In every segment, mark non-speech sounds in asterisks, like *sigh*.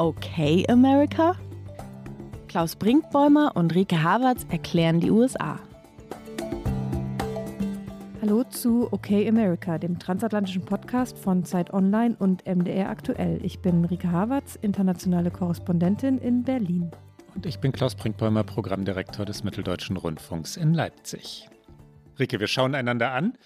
Okay, America? Klaus Brinkbäumer und Rike Havertz erklären die USA. Hallo zu OK America, dem transatlantischen Podcast von Zeit Online und MDR Aktuell. Ich bin Rike Havertz, internationale Korrespondentin in Berlin. Und ich bin Klaus Brinkbäumer, Programmdirektor des Mitteldeutschen Rundfunks in Leipzig. Rike, wir schauen einander an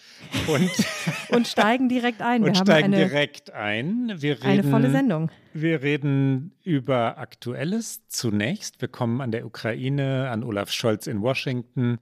und, *laughs* und steigen direkt ein. Wir und steigen eine, direkt ein. Wir reden, eine volle Sendung. Wir reden über Aktuelles zunächst. Wir kommen an der Ukraine, an Olaf Scholz in Washington,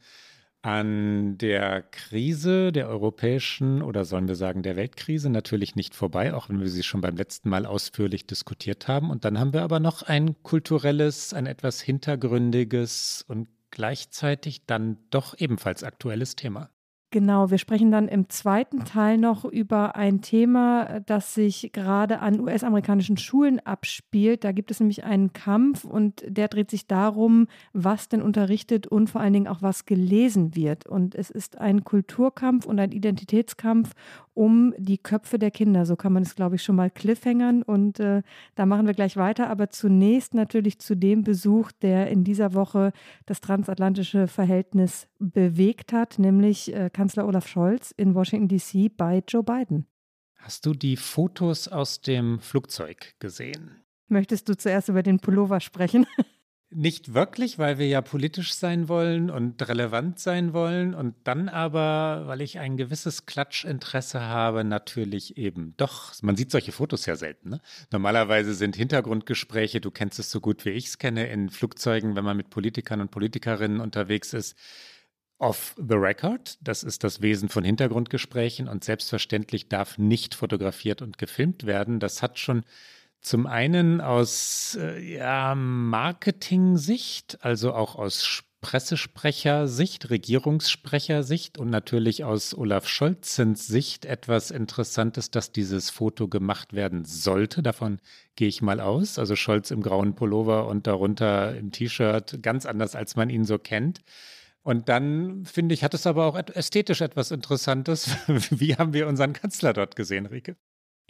an der Krise der europäischen oder sollen wir sagen der Weltkrise natürlich nicht vorbei, auch wenn wir sie schon beim letzten Mal ausführlich diskutiert haben. Und dann haben wir aber noch ein kulturelles, ein etwas hintergründiges und gleichzeitig dann doch ebenfalls aktuelles Thema. Genau, wir sprechen dann im zweiten Teil noch über ein Thema, das sich gerade an US-amerikanischen Schulen abspielt. Da gibt es nämlich einen Kampf und der dreht sich darum, was denn unterrichtet und vor allen Dingen auch was gelesen wird. Und es ist ein Kulturkampf und ein Identitätskampf um die Köpfe der Kinder. So kann man es, glaube ich, schon mal cliffhängern. Und äh, da machen wir gleich weiter. Aber zunächst natürlich zu dem Besuch, der in dieser Woche das transatlantische Verhältnis bewegt hat, nämlich äh, Kanzler Olaf Scholz in Washington, D.C. bei Joe Biden. Hast du die Fotos aus dem Flugzeug gesehen? Möchtest du zuerst über den Pullover sprechen? *laughs* Nicht wirklich, weil wir ja politisch sein wollen und relevant sein wollen und dann aber, weil ich ein gewisses Klatschinteresse habe, natürlich eben doch. Man sieht solche Fotos ja selten. Ne? Normalerweise sind Hintergrundgespräche, du kennst es so gut wie ich es kenne, in Flugzeugen, wenn man mit Politikern und Politikerinnen unterwegs ist, off the record. Das ist das Wesen von Hintergrundgesprächen und selbstverständlich darf nicht fotografiert und gefilmt werden. Das hat schon zum einen aus äh, ja, Marketing-Sicht, also auch aus Pressesprechersicht, Regierungssprechersicht und natürlich aus Olaf Scholzens Sicht etwas Interessantes, dass dieses Foto gemacht werden sollte. Davon gehe ich mal aus. Also Scholz im grauen Pullover und darunter im T-Shirt, ganz anders, als man ihn so kennt. Und dann, finde ich, hat es aber auch ästhetisch etwas Interessantes. *laughs* Wie haben wir unseren Kanzler dort gesehen, Rike?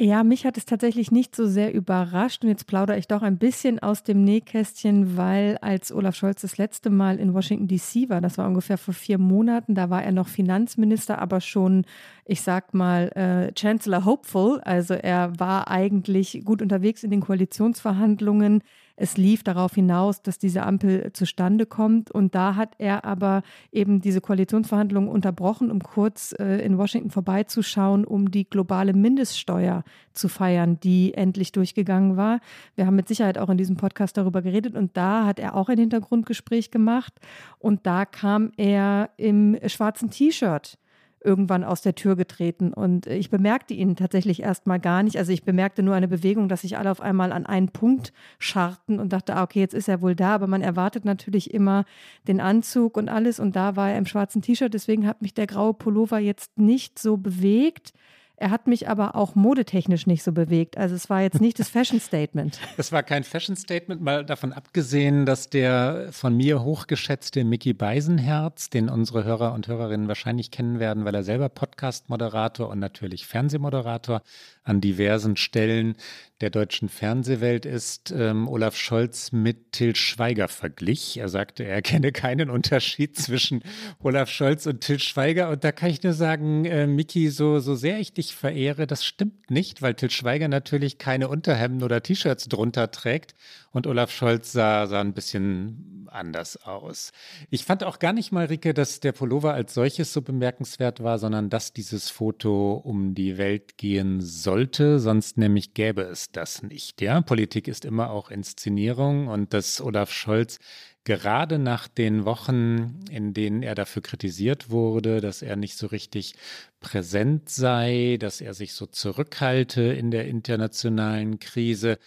Ja, mich hat es tatsächlich nicht so sehr überrascht und jetzt plaudere ich doch ein bisschen aus dem Nähkästchen, weil als Olaf Scholz das letzte Mal in Washington DC war, das war ungefähr vor vier Monaten, da war er noch Finanzminister, aber schon, ich sag mal, äh, Chancellor Hopeful, also er war eigentlich gut unterwegs in den Koalitionsverhandlungen. Es lief darauf hinaus, dass diese Ampel zustande kommt. Und da hat er aber eben diese Koalitionsverhandlungen unterbrochen, um kurz äh, in Washington vorbeizuschauen, um die globale Mindeststeuer zu feiern, die endlich durchgegangen war. Wir haben mit Sicherheit auch in diesem Podcast darüber geredet. Und da hat er auch ein Hintergrundgespräch gemacht. Und da kam er im schwarzen T-Shirt irgendwann aus der Tür getreten. Und ich bemerkte ihn tatsächlich erstmal gar nicht. Also ich bemerkte nur eine Bewegung, dass sich alle auf einmal an einen Punkt scharten und dachte, ah, okay, jetzt ist er wohl da. Aber man erwartet natürlich immer den Anzug und alles. Und da war er im schwarzen T-Shirt. Deswegen hat mich der graue Pullover jetzt nicht so bewegt. Er hat mich aber auch modetechnisch nicht so bewegt. Also es war jetzt nicht das Fashion *laughs* Statement. Es war kein Fashion Statement, mal davon abgesehen, dass der von mir hochgeschätzte Mickey Beisenherz, den unsere Hörer und Hörerinnen wahrscheinlich kennen werden, weil er selber Podcast-Moderator und natürlich Fernsehmoderator an diversen Stellen der deutschen Fernsehwelt ist, ähm, Olaf Scholz mit Till Schweiger verglich. Er sagte, er kenne keinen Unterschied *laughs* zwischen Olaf Scholz und Till Schweiger. Und da kann ich nur sagen, äh, Miki, so, so sehr ich dich verehre, das stimmt nicht, weil Till Schweiger natürlich keine Unterhemden oder T-Shirts drunter trägt und Olaf Scholz sah, sah ein bisschen anders aus. Ich fand auch gar nicht mal, Rike, dass der Pullover als solches so bemerkenswert war, sondern dass dieses Foto um die Welt gehen sollte, sonst nämlich gäbe es das nicht. Ja, Politik ist immer auch Inszenierung und dass Olaf Scholz gerade nach den Wochen, in denen er dafür kritisiert wurde, dass er nicht so richtig präsent sei, dass er sich so zurückhalte in der internationalen Krise,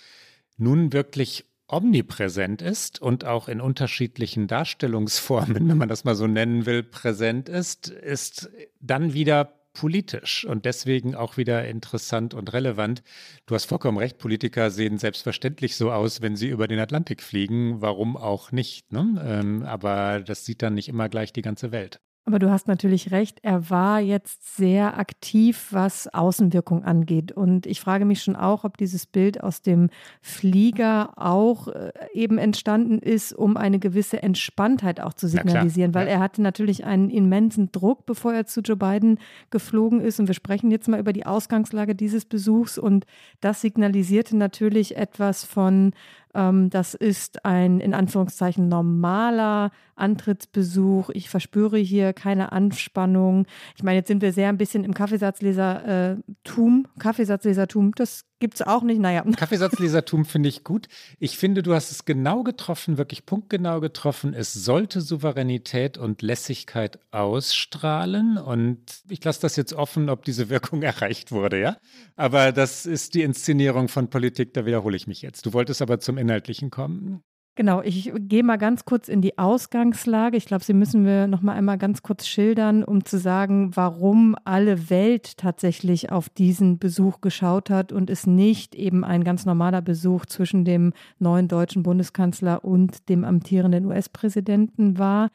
nun wirklich omnipräsent ist und auch in unterschiedlichen Darstellungsformen, *laughs* wenn man das mal so nennen will, präsent ist, ist dann wieder politisch und deswegen auch wieder interessant und relevant. Du hast vollkommen recht, Politiker sehen selbstverständlich so aus, wenn sie über den Atlantik fliegen. Warum auch nicht? Ne? Ähm, aber das sieht dann nicht immer gleich die ganze Welt. Aber du hast natürlich recht, er war jetzt sehr aktiv, was Außenwirkung angeht. Und ich frage mich schon auch, ob dieses Bild aus dem Flieger auch äh, eben entstanden ist, um eine gewisse Entspanntheit auch zu signalisieren, weil ja. er hatte natürlich einen immensen Druck, bevor er zu Joe Biden geflogen ist. Und wir sprechen jetzt mal über die Ausgangslage dieses Besuchs. Und das signalisierte natürlich etwas von das ist ein in Anführungszeichen normaler Antrittsbesuch. Ich verspüre hier keine Anspannung. Ich meine, jetzt sind wir sehr ein bisschen im Kaffeesatzlesertum. Kaffeesatzlesertum, das gibt es auch nicht. Naja. *laughs* Kaffeesatzlesertum finde ich gut. Ich finde, du hast es genau getroffen, wirklich punktgenau getroffen. Es sollte Souveränität und Lässigkeit ausstrahlen. Und ich lasse das jetzt offen, ob diese Wirkung *laughs* erreicht wurde, ja. Aber das ist die Inszenierung von Politik, da wiederhole ich mich jetzt. Du wolltest aber zum Inhaltlichen kommen. Genau, ich gehe mal ganz kurz in die Ausgangslage. Ich glaube, Sie müssen wir noch mal einmal ganz kurz schildern, um zu sagen, warum alle Welt tatsächlich auf diesen Besuch geschaut hat und es nicht eben ein ganz normaler Besuch zwischen dem neuen deutschen Bundeskanzler und dem amtierenden US-Präsidenten war.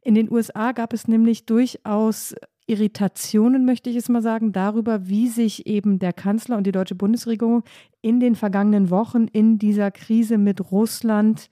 In den USA gab es nämlich durchaus Irritationen, möchte ich es mal sagen, darüber, wie sich eben der Kanzler und die deutsche Bundesregierung in den vergangenen Wochen in dieser Krise mit Russland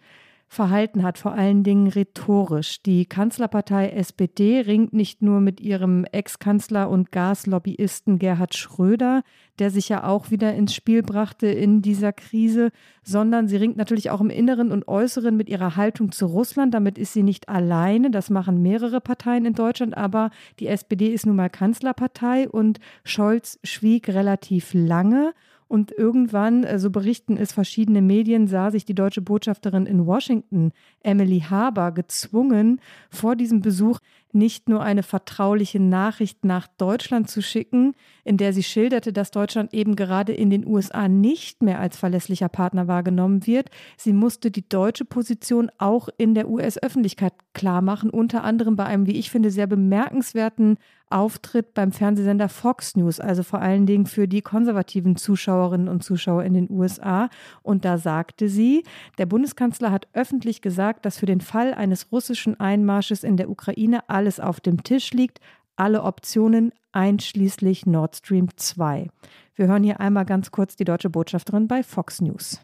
verhalten hat, vor allen Dingen rhetorisch. Die Kanzlerpartei SPD ringt nicht nur mit ihrem Ex-Kanzler und Gaslobbyisten Gerhard Schröder, der sich ja auch wieder ins Spiel brachte in dieser Krise, sondern sie ringt natürlich auch im Inneren und Äußeren mit ihrer Haltung zu Russland. Damit ist sie nicht alleine, das machen mehrere Parteien in Deutschland, aber die SPD ist nun mal Kanzlerpartei und Scholz schwieg relativ lange. Und irgendwann, äh, so berichten es verschiedene Medien, sah sich die deutsche Botschafterin in Washington, Emily Haber, gezwungen, vor diesem Besuch nicht nur eine vertrauliche Nachricht nach Deutschland zu schicken, in der sie schilderte, dass Deutschland eben gerade in den USA nicht mehr als verlässlicher Partner wahrgenommen wird. Sie musste die deutsche Position auch in der US-Öffentlichkeit klarmachen, unter anderem bei einem, wie ich finde, sehr bemerkenswerten Auftritt beim Fernsehsender Fox News, also vor allen Dingen für die konservativen Zuschauerinnen und Zuschauer in den USA. Und da sagte sie, der Bundeskanzler hat öffentlich gesagt, dass für den Fall eines russischen Einmarsches in der Ukraine alles auf dem Tisch liegt, alle Optionen einschließlich Nord Stream 2. Wir hören hier einmal ganz kurz die deutsche Botschafterin bei Fox News.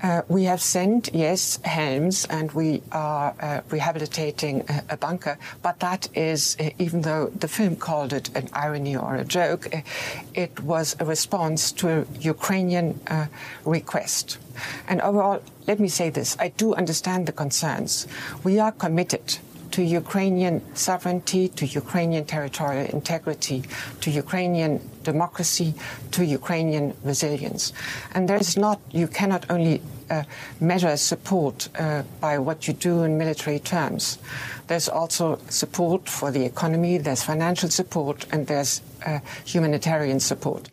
Uh, we have sent, yes, helms, and we are uh, rehabilitating a, a, bunker. But that is, uh, even though the film called it an irony or a joke, uh, it was a response to a Ukrainian uh, request. And overall, let me say this I do understand the concerns. We are committed to Ukrainian sovereignty, to Ukrainian territorial integrity, to Ukrainian democracy, to Ukrainian resilience. And there is not, you cannot only uh, measure support uh, by what you do in military terms. There's also support for the economy, there's financial support, and there's uh, humanitarian support.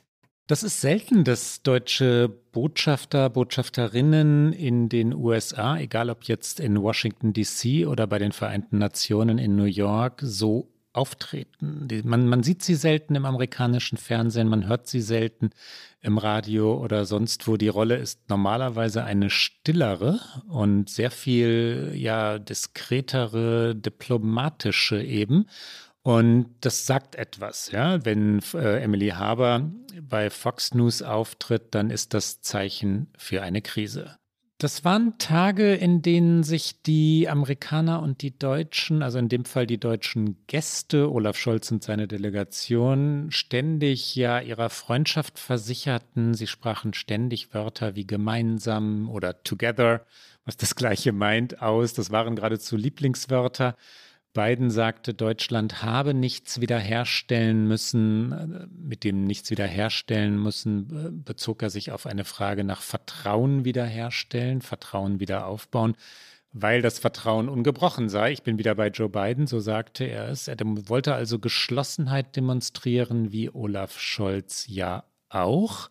Das ist selten, dass deutsche Botschafter, Botschafterinnen in den USA, egal ob jetzt in Washington, DC oder bei den Vereinten Nationen in New York, so auftreten. Man, man sieht sie selten im amerikanischen Fernsehen, man hört sie selten im Radio oder sonst wo. Die Rolle ist normalerweise eine stillere und sehr viel ja diskretere, diplomatische eben. Und das sagt etwas, ja. Wenn äh, Emily Haber bei Fox News auftritt, dann ist das Zeichen für eine Krise. Das waren Tage, in denen sich die Amerikaner und die Deutschen, also in dem Fall die deutschen Gäste, Olaf Scholz und seine Delegation, ständig ja ihrer Freundschaft versicherten. Sie sprachen ständig Wörter wie gemeinsam oder together, was das gleiche meint, aus. Das waren geradezu Lieblingswörter. Biden sagte, Deutschland habe nichts wiederherstellen müssen. Mit dem nichts wiederherstellen müssen bezog er sich auf eine Frage nach Vertrauen wiederherstellen, Vertrauen wieder aufbauen, weil das Vertrauen ungebrochen sei. Ich bin wieder bei Joe Biden, so sagte er es. Er wollte also Geschlossenheit demonstrieren, wie Olaf Scholz ja auch.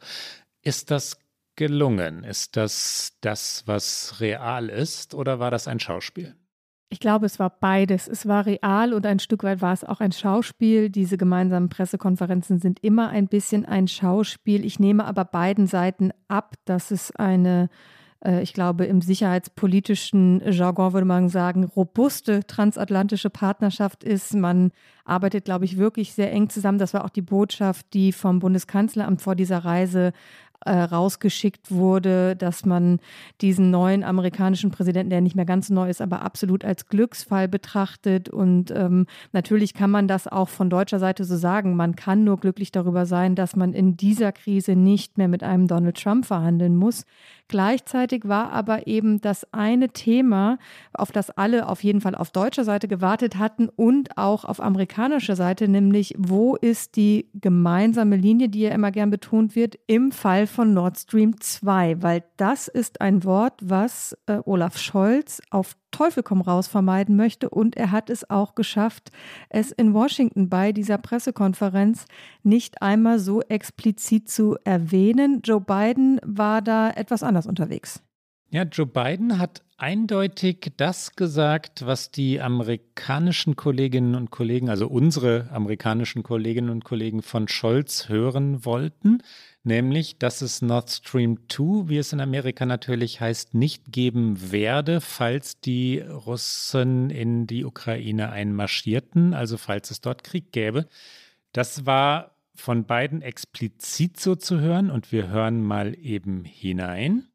Ist das gelungen? Ist das das, was real ist, oder war das ein Schauspiel? Ich glaube, es war beides. Es war real und ein Stück weit war es auch ein Schauspiel. Diese gemeinsamen Pressekonferenzen sind immer ein bisschen ein Schauspiel. Ich nehme aber beiden Seiten ab, dass es eine äh, ich glaube, im sicherheitspolitischen Jargon würde man sagen, robuste transatlantische Partnerschaft ist. Man arbeitet, glaube ich, wirklich sehr eng zusammen. Das war auch die Botschaft, die vom Bundeskanzleramt vor dieser Reise äh, rausgeschickt wurde, dass man diesen neuen amerikanischen Präsidenten, der nicht mehr ganz neu ist, aber absolut als Glücksfall betrachtet. Und ähm, natürlich kann man das auch von deutscher Seite so sagen. Man kann nur glücklich darüber sein, dass man in dieser Krise nicht mehr mit einem Donald Trump verhandeln muss. Gleichzeitig war aber eben das eine Thema, auf das alle auf jeden Fall auf deutscher Seite gewartet hatten und auch auf amerikanischer Seite, nämlich wo ist die gemeinsame Linie, die ja immer gern betont wird, im Fall von Nord Stream 2, weil das ist ein Wort, was äh, Olaf Scholz auf Teufel komm raus vermeiden möchte. Und er hat es auch geschafft, es in Washington bei dieser Pressekonferenz nicht einmal so explizit zu erwähnen. Joe Biden war da etwas anders unterwegs. Ja, Joe Biden hat eindeutig das gesagt, was die amerikanischen Kolleginnen und Kollegen, also unsere amerikanischen Kolleginnen und Kollegen von Scholz hören wollten nämlich dass es Nord Stream 2, wie es in Amerika natürlich heißt, nicht geben werde, falls die Russen in die Ukraine einmarschierten, also falls es dort Krieg gäbe. Das war von beiden explizit so zu hören und wir hören mal eben hinein.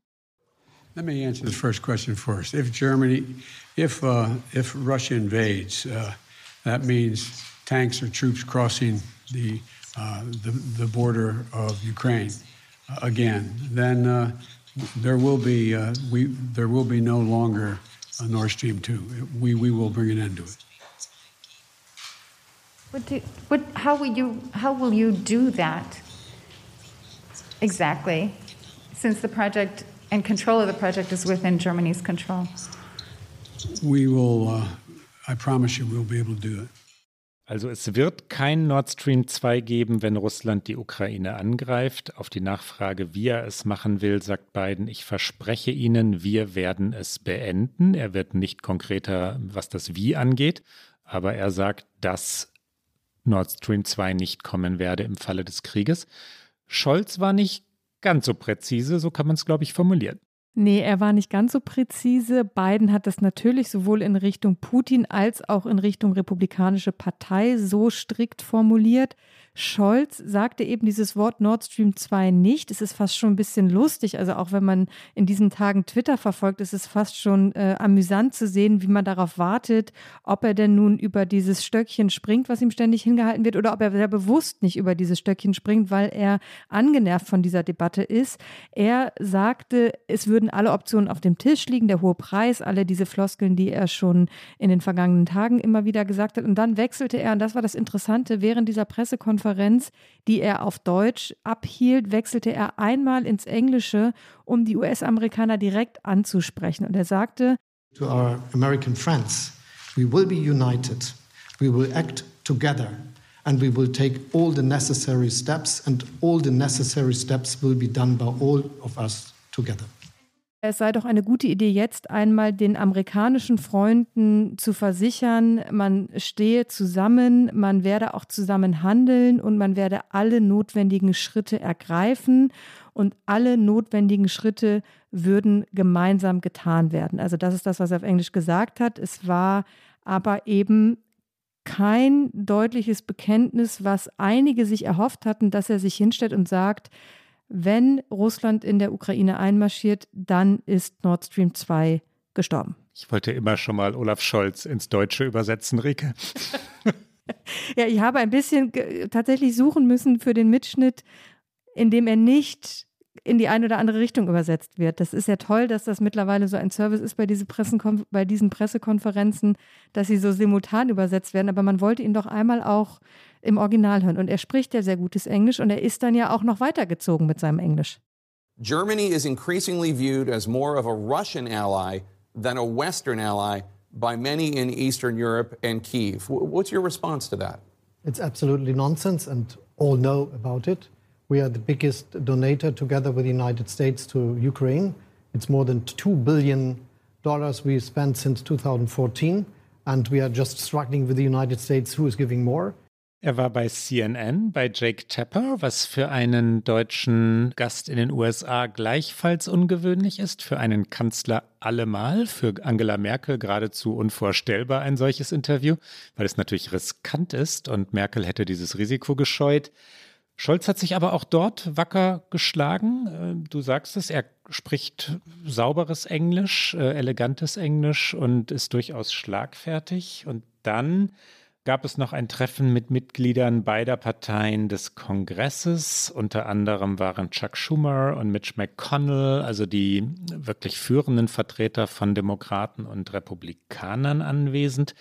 Let me answer the first question first. If Germany, if uh, if Russia invades, uh, that means tanks or troops crossing the Uh, the, the border of Ukraine uh, again, then uh, there will be we there will be no longer a Nord Stream two. We we will bring an end to it. What do, what, how will you how will you do that exactly? Since the project and control of the project is within Germany's control. We will. Uh, I promise you, we'll be able to do it. Also es wird kein Nord Stream 2 geben, wenn Russland die Ukraine angreift. Auf die Nachfrage, wie er es machen will, sagt Biden, ich verspreche Ihnen, wir werden es beenden. Er wird nicht konkreter, was das Wie angeht, aber er sagt, dass Nord Stream 2 nicht kommen werde im Falle des Krieges. Scholz war nicht ganz so präzise, so kann man es, glaube ich, formulieren. Nee, er war nicht ganz so präzise. Biden hat das natürlich sowohl in Richtung Putin als auch in Richtung Republikanische Partei so strikt formuliert. Scholz sagte eben dieses Wort Nord Stream 2 nicht. Es ist fast schon ein bisschen lustig. Also auch wenn man in diesen Tagen Twitter verfolgt, ist es fast schon äh, amüsant zu sehen, wie man darauf wartet, ob er denn nun über dieses Stöckchen springt, was ihm ständig hingehalten wird, oder ob er sehr bewusst nicht über dieses Stöckchen springt, weil er angenervt von dieser Debatte ist. Er sagte, es würden alle Optionen auf dem Tisch liegen, der hohe Preis, alle diese Floskeln, die er schon in den vergangenen Tagen immer wieder gesagt hat. Und dann wechselte er, und das war das Interessante, während dieser Pressekonferenz Konferenz, die er auf Deutsch abhielt, wechselte er einmal ins Englische, um die US-Amerikaner direkt anzusprechen. Und er sagte, To our American friends, we will be united, we will act together and we will take all the necessary steps and all the necessary steps will be done by all of us together. Es sei doch eine gute Idee, jetzt einmal den amerikanischen Freunden zu versichern, man stehe zusammen, man werde auch zusammen handeln und man werde alle notwendigen Schritte ergreifen und alle notwendigen Schritte würden gemeinsam getan werden. Also das ist das, was er auf Englisch gesagt hat. Es war aber eben kein deutliches Bekenntnis, was einige sich erhofft hatten, dass er sich hinstellt und sagt, wenn Russland in der Ukraine einmarschiert, dann ist Nord Stream 2 gestorben. Ich wollte immer schon mal Olaf Scholz ins Deutsche übersetzen, Rike. *laughs* ja, ich habe ein bisschen tatsächlich suchen müssen für den Mitschnitt, in dem er nicht in die eine oder andere Richtung übersetzt wird. Das ist ja toll, dass das mittlerweile so ein Service ist bei, diese bei diesen Pressekonferenzen, dass sie so simultan übersetzt werden. Aber man wollte ihn doch einmal auch im Original hören. Und er spricht ja sehr gutes Englisch und er ist dann ja auch noch weitergezogen mit seinem Englisch. Germany is increasingly viewed as more of a Russian ally than a Western ally by many in Eastern Europe and Kiev. What's your response to that? It's absolutely nonsense, and all know about it. We are the biggest donator together with the United States to Ukraine. It's more than 2 billion dollars we spent since 2014, and we are just struggling with the United States who is giving more. Er war bei CNN, bei Jake Tapper, was für einen deutschen Gast in den USA gleichfalls ungewöhnlich ist, für einen Kanzler allemal, für Angela Merkel geradezu unvorstellbar ein solches Interview, weil es natürlich riskant ist und Merkel hätte dieses Risiko gescheut. Scholz hat sich aber auch dort wacker geschlagen. Äh, du sagst es, er spricht sauberes Englisch, äh, elegantes Englisch und ist durchaus schlagfertig. Und dann gab es noch ein Treffen mit Mitgliedern beider Parteien des Kongresses. Unter anderem waren Chuck Schumer und Mitch McConnell, also die wirklich führenden Vertreter von Demokraten und Republikanern anwesend.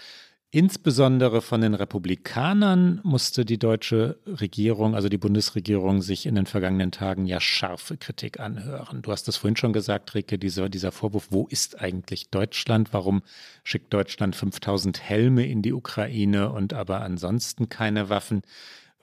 Insbesondere von den Republikanern musste die deutsche Regierung, also die Bundesregierung, sich in den vergangenen Tagen ja scharfe Kritik anhören. Du hast es vorhin schon gesagt, Rike, dieser, dieser Vorwurf, wo ist eigentlich Deutschland? Warum schickt Deutschland 5000 Helme in die Ukraine und aber ansonsten keine Waffen?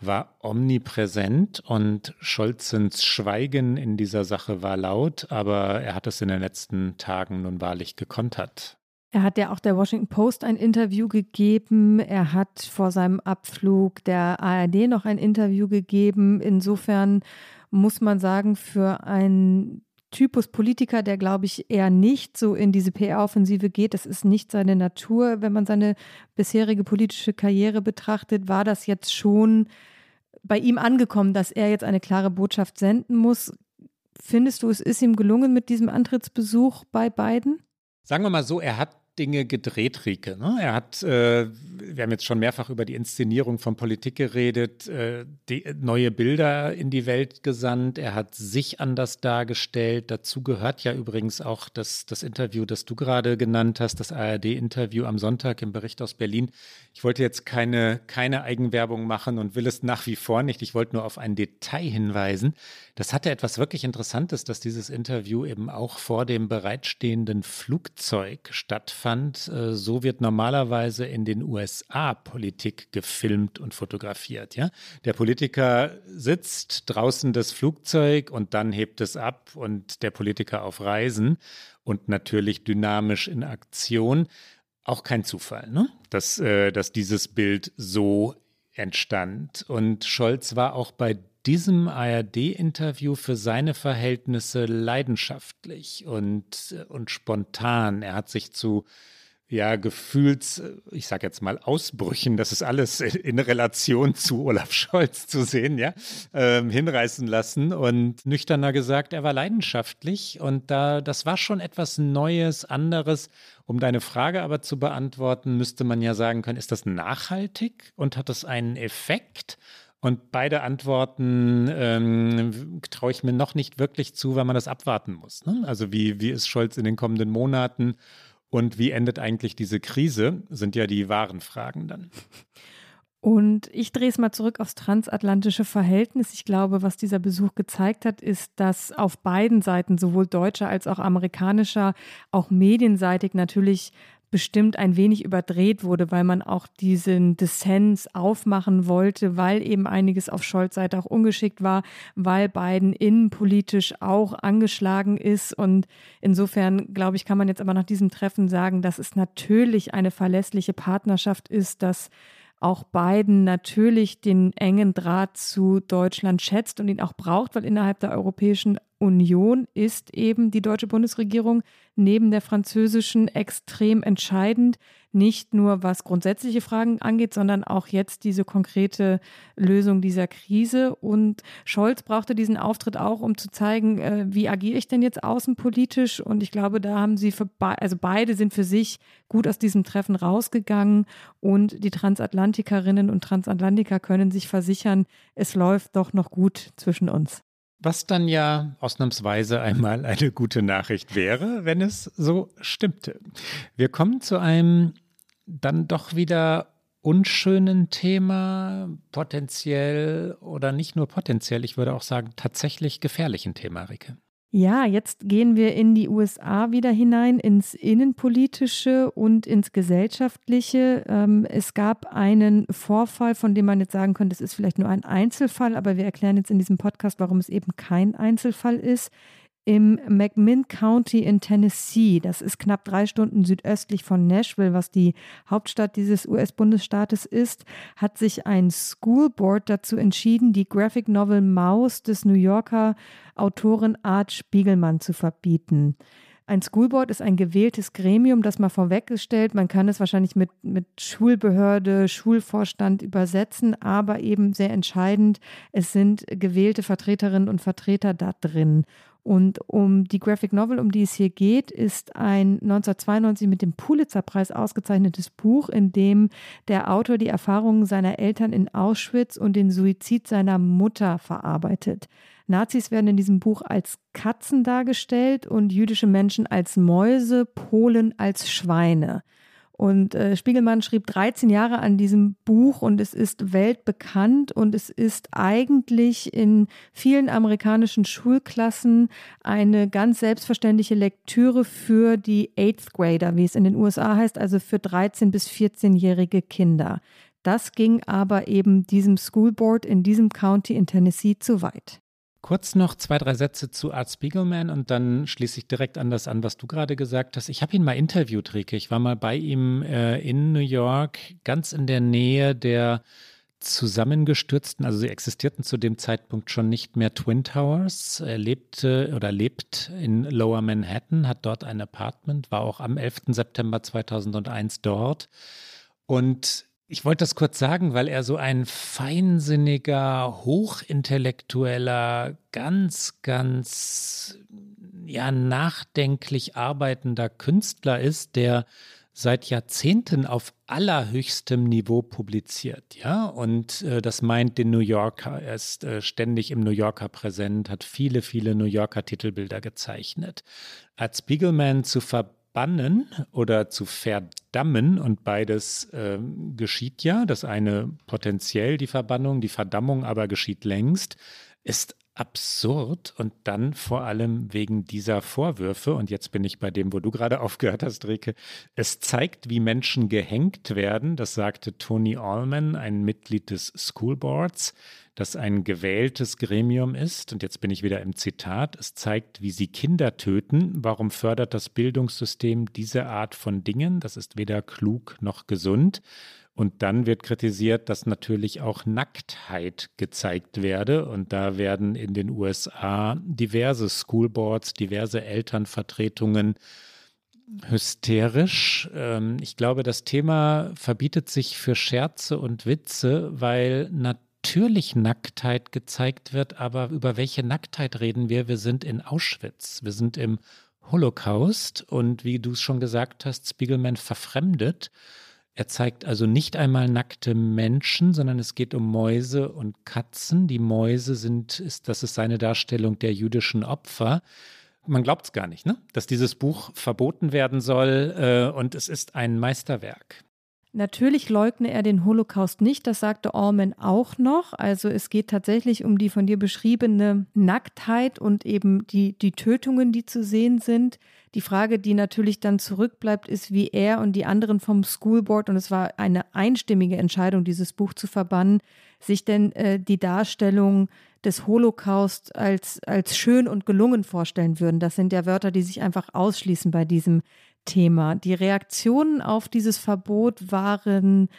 war omnipräsent und Scholzens Schweigen in dieser Sache war laut, aber er hat es in den letzten Tagen nun wahrlich gekontert. Er hat ja auch der Washington Post ein Interview gegeben. Er hat vor seinem Abflug der ARD noch ein Interview gegeben. Insofern muss man sagen, für einen Typus Politiker, der glaube ich eher nicht so in diese PR-Offensive geht, das ist nicht seine Natur. Wenn man seine bisherige politische Karriere betrachtet, war das jetzt schon bei ihm angekommen, dass er jetzt eine klare Botschaft senden muss. Findest du, es ist ihm gelungen mit diesem Antrittsbesuch bei beiden? Sagen wir mal so, er hat Dinge gedreht, Rike. Ne? Er hat, äh, wir haben jetzt schon mehrfach über die Inszenierung von Politik geredet, äh, die, neue Bilder in die Welt gesandt. Er hat sich anders dargestellt. Dazu gehört ja übrigens auch das, das Interview, das du gerade genannt hast, das ARD-Interview am Sonntag im Bericht aus Berlin. Ich wollte jetzt keine, keine Eigenwerbung machen und will es nach wie vor nicht. Ich wollte nur auf ein Detail hinweisen. Das hatte etwas wirklich Interessantes, dass dieses Interview eben auch vor dem bereitstehenden Flugzeug stattfand. Äh, so wird normalerweise in den USA Politik gefilmt und fotografiert. Ja? Der Politiker sitzt draußen das Flugzeug und dann hebt es ab und der Politiker auf Reisen und natürlich dynamisch in Aktion. Auch kein Zufall, ne? dass, äh, dass dieses Bild so entstand. Und Scholz war auch bei diesem ARD-Interview für seine Verhältnisse leidenschaftlich und, und spontan. Er hat sich zu ja, Gefühls, ich sage jetzt mal Ausbrüchen, das ist alles in Relation zu Olaf Scholz zu sehen, ja, ähm, hinreißen lassen und nüchterner gesagt, er war leidenschaftlich und da, das war schon etwas Neues, anderes. Um deine Frage aber zu beantworten, müsste man ja sagen können, ist das nachhaltig und hat das einen Effekt? Und beide Antworten ähm, traue ich mir noch nicht wirklich zu, weil man das abwarten muss. Ne? Also wie, wie ist Scholz in den kommenden Monaten und wie endet eigentlich diese Krise, sind ja die wahren Fragen dann. Und ich drehe es mal zurück aufs transatlantische Verhältnis. Ich glaube, was dieser Besuch gezeigt hat, ist, dass auf beiden Seiten, sowohl deutscher als auch amerikanischer, auch medienseitig natürlich bestimmt ein wenig überdreht wurde, weil man auch diesen Dissens aufmachen wollte, weil eben einiges auf Scholz Seite auch ungeschickt war, weil Biden innenpolitisch auch angeschlagen ist. Und insofern, glaube ich, kann man jetzt aber nach diesem Treffen sagen, dass es natürlich eine verlässliche Partnerschaft ist, dass auch Biden natürlich den engen Draht zu Deutschland schätzt und ihn auch braucht, weil innerhalb der Europäischen Union ist eben die deutsche Bundesregierung neben der französischen extrem entscheidend nicht nur was grundsätzliche Fragen angeht, sondern auch jetzt diese konkrete Lösung dieser Krise. Und Scholz brauchte diesen Auftritt auch, um zu zeigen, äh, wie agiere ich denn jetzt außenpolitisch. Und ich glaube, da haben sie für be also beide sind für sich gut aus diesem Treffen rausgegangen. Und die Transatlantikerinnen und Transatlantiker können sich versichern, es läuft doch noch gut zwischen uns. Was dann ja ausnahmsweise einmal eine gute Nachricht wäre, wenn es so stimmte. Wir kommen zu einem dann doch wieder unschönen Thema, potenziell oder nicht nur potenziell, ich würde auch sagen tatsächlich gefährlichen Thema, Rike. Ja, jetzt gehen wir in die USA wieder hinein, ins Innenpolitische und ins Gesellschaftliche. Ähm, es gab einen Vorfall, von dem man jetzt sagen könnte, es ist vielleicht nur ein Einzelfall, aber wir erklären jetzt in diesem Podcast, warum es eben kein Einzelfall ist. Im McMinn County in Tennessee. Das ist knapp drei Stunden südöstlich von Nashville, was die Hauptstadt dieses US-Bundesstaates ist, hat sich ein School Board dazu entschieden, die Graphic Novel Maus des New Yorker Autoren Art Spiegelmann zu verbieten. Ein Schoolboard ist ein gewähltes Gremium, das mal vorweggestellt. Man kann es wahrscheinlich mit, mit Schulbehörde, Schulvorstand übersetzen, aber eben sehr entscheidend, es sind gewählte Vertreterinnen und Vertreter da drin. Und um die Graphic Novel, um die es hier geht, ist ein 1992 mit dem Pulitzer-Preis ausgezeichnetes Buch, in dem der Autor die Erfahrungen seiner Eltern in Auschwitz und den Suizid seiner Mutter verarbeitet. Nazis werden in diesem Buch als Katzen dargestellt und jüdische Menschen als Mäuse, Polen als Schweine. Und äh, Spiegelmann schrieb 13 Jahre an diesem Buch und es ist weltbekannt und es ist eigentlich in vielen amerikanischen Schulklassen eine ganz selbstverständliche Lektüre für die Eighth Grader, wie es in den USA heißt, also für 13 bis 14-jährige Kinder. Das ging aber eben diesem School Board in diesem County in Tennessee zu weit. Kurz noch zwei, drei Sätze zu Art Spiegelman und dann schließe ich direkt an das an, was du gerade gesagt hast. Ich habe ihn mal interviewt, Rike. Ich war mal bei ihm äh, in New York, ganz in der Nähe der zusammengestürzten, also sie existierten zu dem Zeitpunkt schon nicht mehr Twin Towers. Er lebte oder lebt in Lower Manhattan, hat dort ein Apartment, war auch am 11. September 2001 dort. Und ich wollte das kurz sagen, weil er so ein feinsinniger, hochintellektueller, ganz, ganz ja nachdenklich arbeitender Künstler ist, der seit Jahrzehnten auf allerhöchstem Niveau publiziert, ja, und äh, das meint den New Yorker. Er ist äh, ständig im New Yorker präsent, hat viele, viele New Yorker Titelbilder gezeichnet. Als Spiegelman zu ver verbannen oder zu verdammen und beides äh, geschieht ja. Das eine potenziell die Verbannung, die Verdammung aber geschieht längst, ist absurd und dann vor allem wegen dieser Vorwürfe, und jetzt bin ich bei dem, wo du gerade *laughs* aufgehört hast, Rike, es zeigt, wie Menschen gehängt werden, das sagte Tony Allman, ein Mitglied des School Boards, das ein gewähltes Gremium ist. Und jetzt bin ich wieder im Zitat. Es zeigt, wie sie Kinder töten. Warum fördert das Bildungssystem diese Art von Dingen? Das ist weder klug noch gesund. Und dann wird kritisiert, dass natürlich auch Nacktheit gezeigt werde. Und da werden in den USA diverse Schoolboards, diverse Elternvertretungen hysterisch. Ähm, ich glaube, das Thema verbietet sich für Scherze und Witze, weil natürlich natürlich Nacktheit gezeigt wird, aber über welche Nacktheit reden wir? Wir sind in Auschwitz, wir sind im Holocaust und wie du es schon gesagt hast, Spiegelman verfremdet. Er zeigt also nicht einmal nackte Menschen, sondern es geht um Mäuse und Katzen. Die Mäuse sind, ist, das ist seine Darstellung der jüdischen Opfer. Man glaubt es gar nicht, ne? dass dieses Buch verboten werden soll äh, und es ist ein Meisterwerk. Natürlich leugne er den Holocaust nicht, das sagte Allman auch noch. Also es geht tatsächlich um die von dir beschriebene Nacktheit und eben die, die Tötungen, die zu sehen sind. Die Frage, die natürlich dann zurückbleibt, ist, wie er und die anderen vom School Board, und es war eine einstimmige Entscheidung, dieses Buch zu verbannen, sich denn äh, die Darstellung des Holocaust als, als schön und gelungen vorstellen würden. Das sind ja Wörter, die sich einfach ausschließen bei diesem Thema. Die Reaktionen auf dieses Verbot waren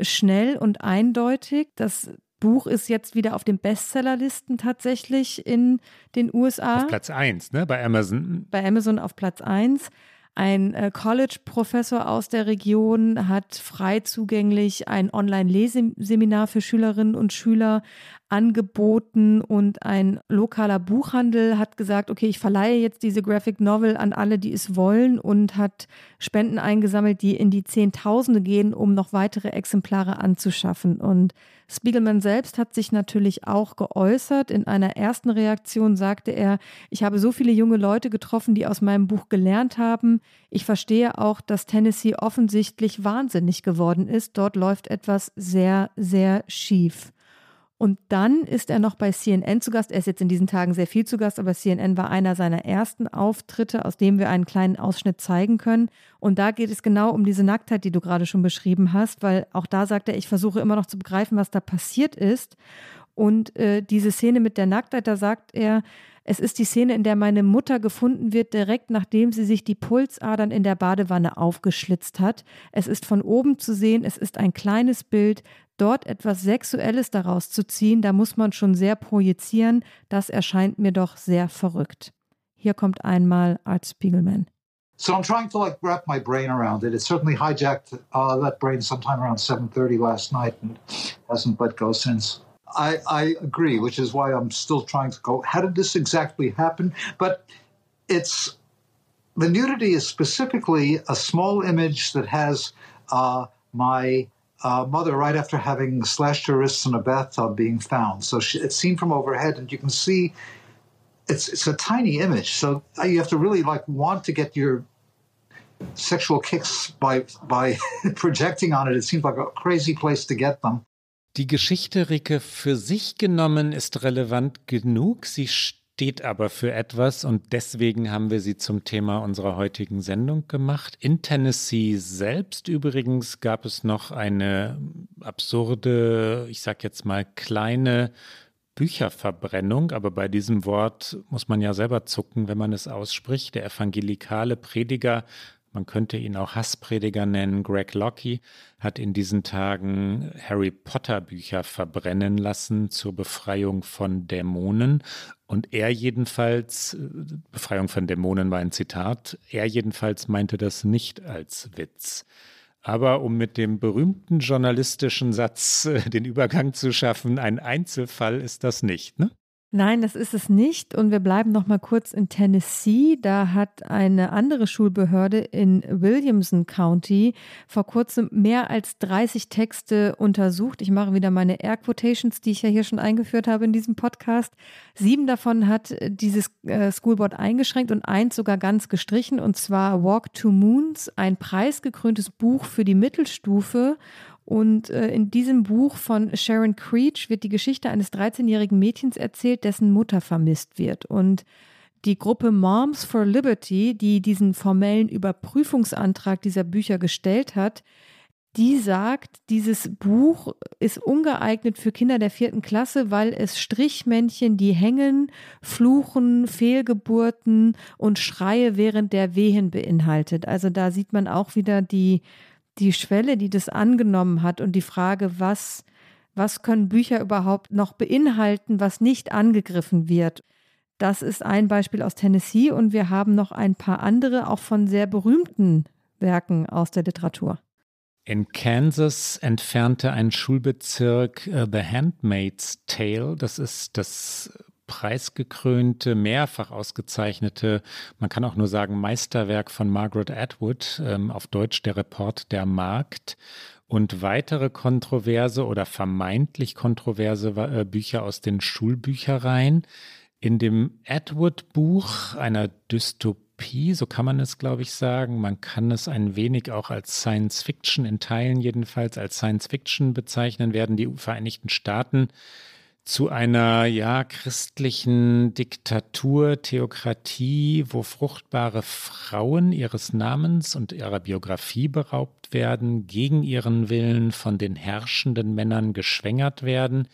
schnell und eindeutig. Das Buch ist jetzt wieder auf den Bestsellerlisten tatsächlich in den USA. Auf Platz 1, ne? Bei Amazon. Bei Amazon auf Platz 1. Ein äh, College-Professor aus der Region hat frei zugänglich ein Online-Leseseminar für Schülerinnen und Schüler angeboten und ein lokaler Buchhandel hat gesagt, okay, ich verleihe jetzt diese Graphic Novel an alle, die es wollen und hat Spenden eingesammelt, die in die Zehntausende gehen, um noch weitere Exemplare anzuschaffen. Und Spiegelman selbst hat sich natürlich auch geäußert. In einer ersten Reaktion sagte er, ich habe so viele junge Leute getroffen, die aus meinem Buch gelernt haben. Ich verstehe auch, dass Tennessee offensichtlich wahnsinnig geworden ist. Dort läuft etwas sehr, sehr schief. Und dann ist er noch bei CNN zu Gast. Er ist jetzt in diesen Tagen sehr viel zu Gast, aber CNN war einer seiner ersten Auftritte, aus dem wir einen kleinen Ausschnitt zeigen können. Und da geht es genau um diese Nacktheit, die du gerade schon beschrieben hast, weil auch da sagt er, ich versuche immer noch zu begreifen, was da passiert ist. Und äh, diese Szene mit der Nacktheit, da sagt er, Es ist die Szene, in der meine Mutter gefunden wird, direkt nachdem sie sich die Pulsadern in der Badewanne aufgeschlitzt hat. Es ist von oben zu sehen, es ist ein kleines Bild. Dort etwas Sexuelles daraus zu ziehen, da muss man schon sehr projizieren. Das erscheint mir doch sehr verrückt. Hier kommt einmal Art Spiegelman. So I'm trying to like wrap my brain around it. It certainly hijacked uh, that brain sometime around 7:30 last night and hasn't let go since. I, I agree, which is why I'm still trying to go. How did this exactly happen? But it's the nudity is specifically a small image that has uh, my uh, mother right after having slashed her wrists in a bathtub being found. So she, it's seen from overhead, and you can see it's it's a tiny image, so you have to really like want to get your sexual kicks by by *laughs* projecting on it. It seems like a crazy place to get them. Die Geschichte Rike für sich genommen ist relevant genug. Sie steht aber für etwas und deswegen haben wir sie zum Thema unserer heutigen Sendung gemacht. In Tennessee selbst übrigens gab es noch eine absurde, ich sag jetzt mal kleine Bücherverbrennung, aber bei diesem Wort muss man ja selber zucken, wenn man es ausspricht. Der evangelikale Prediger, man könnte ihn auch Hassprediger nennen, Greg Locke, hat in diesen Tagen Harry Potter Bücher verbrennen lassen zur Befreiung von Dämonen. Und er jedenfalls, Befreiung von Dämonen war ein Zitat, er jedenfalls meinte das nicht als Witz. Aber um mit dem berühmten journalistischen Satz äh, den Übergang zu schaffen, ein Einzelfall ist das nicht, ne? Nein, das ist es nicht. Und wir bleiben noch mal kurz in Tennessee. Da hat eine andere Schulbehörde in Williamson County vor kurzem mehr als 30 Texte untersucht. Ich mache wieder meine Air Quotations, die ich ja hier schon eingeführt habe in diesem Podcast. Sieben davon hat dieses äh, Schoolboard eingeschränkt und eins sogar ganz gestrichen. Und zwar Walk to Moons, ein preisgekröntes Buch für die Mittelstufe. Und äh, in diesem Buch von Sharon Creech wird die Geschichte eines 13-jährigen Mädchens erzählt, dessen Mutter vermisst wird. Und die Gruppe Moms for Liberty, die diesen formellen Überprüfungsantrag dieser Bücher gestellt hat, die sagt, dieses Buch ist ungeeignet für Kinder der vierten Klasse, weil es Strichmännchen, die hängen, Fluchen, Fehlgeburten und Schreie während der Wehen beinhaltet. Also da sieht man auch wieder die die Schwelle, die das angenommen hat und die Frage, was, was können Bücher überhaupt noch beinhalten, was nicht angegriffen wird. Das ist ein Beispiel aus Tennessee und wir haben noch ein paar andere, auch von sehr berühmten Werken aus der Literatur. In Kansas entfernte ein Schulbezirk uh, The Handmaid's Tale, das ist das preisgekrönte, mehrfach ausgezeichnete, man kann auch nur sagen Meisterwerk von Margaret Atwood, ähm, auf Deutsch der Report der Markt. Und weitere kontroverse oder vermeintlich kontroverse äh, Bücher aus den Schulbüchereien. In dem Atwood-Buch, einer Dystopie, so kann man es, glaube ich, sagen. Man kann es ein wenig auch als Science Fiction, in Teilen jedenfalls als Science Fiction bezeichnen, werden die Vereinigten Staaten zu einer ja christlichen Diktatur, Theokratie, wo fruchtbare Frauen ihres Namens und ihrer Biografie beraubt werden, gegen ihren Willen von den herrschenden Männern geschwängert werden.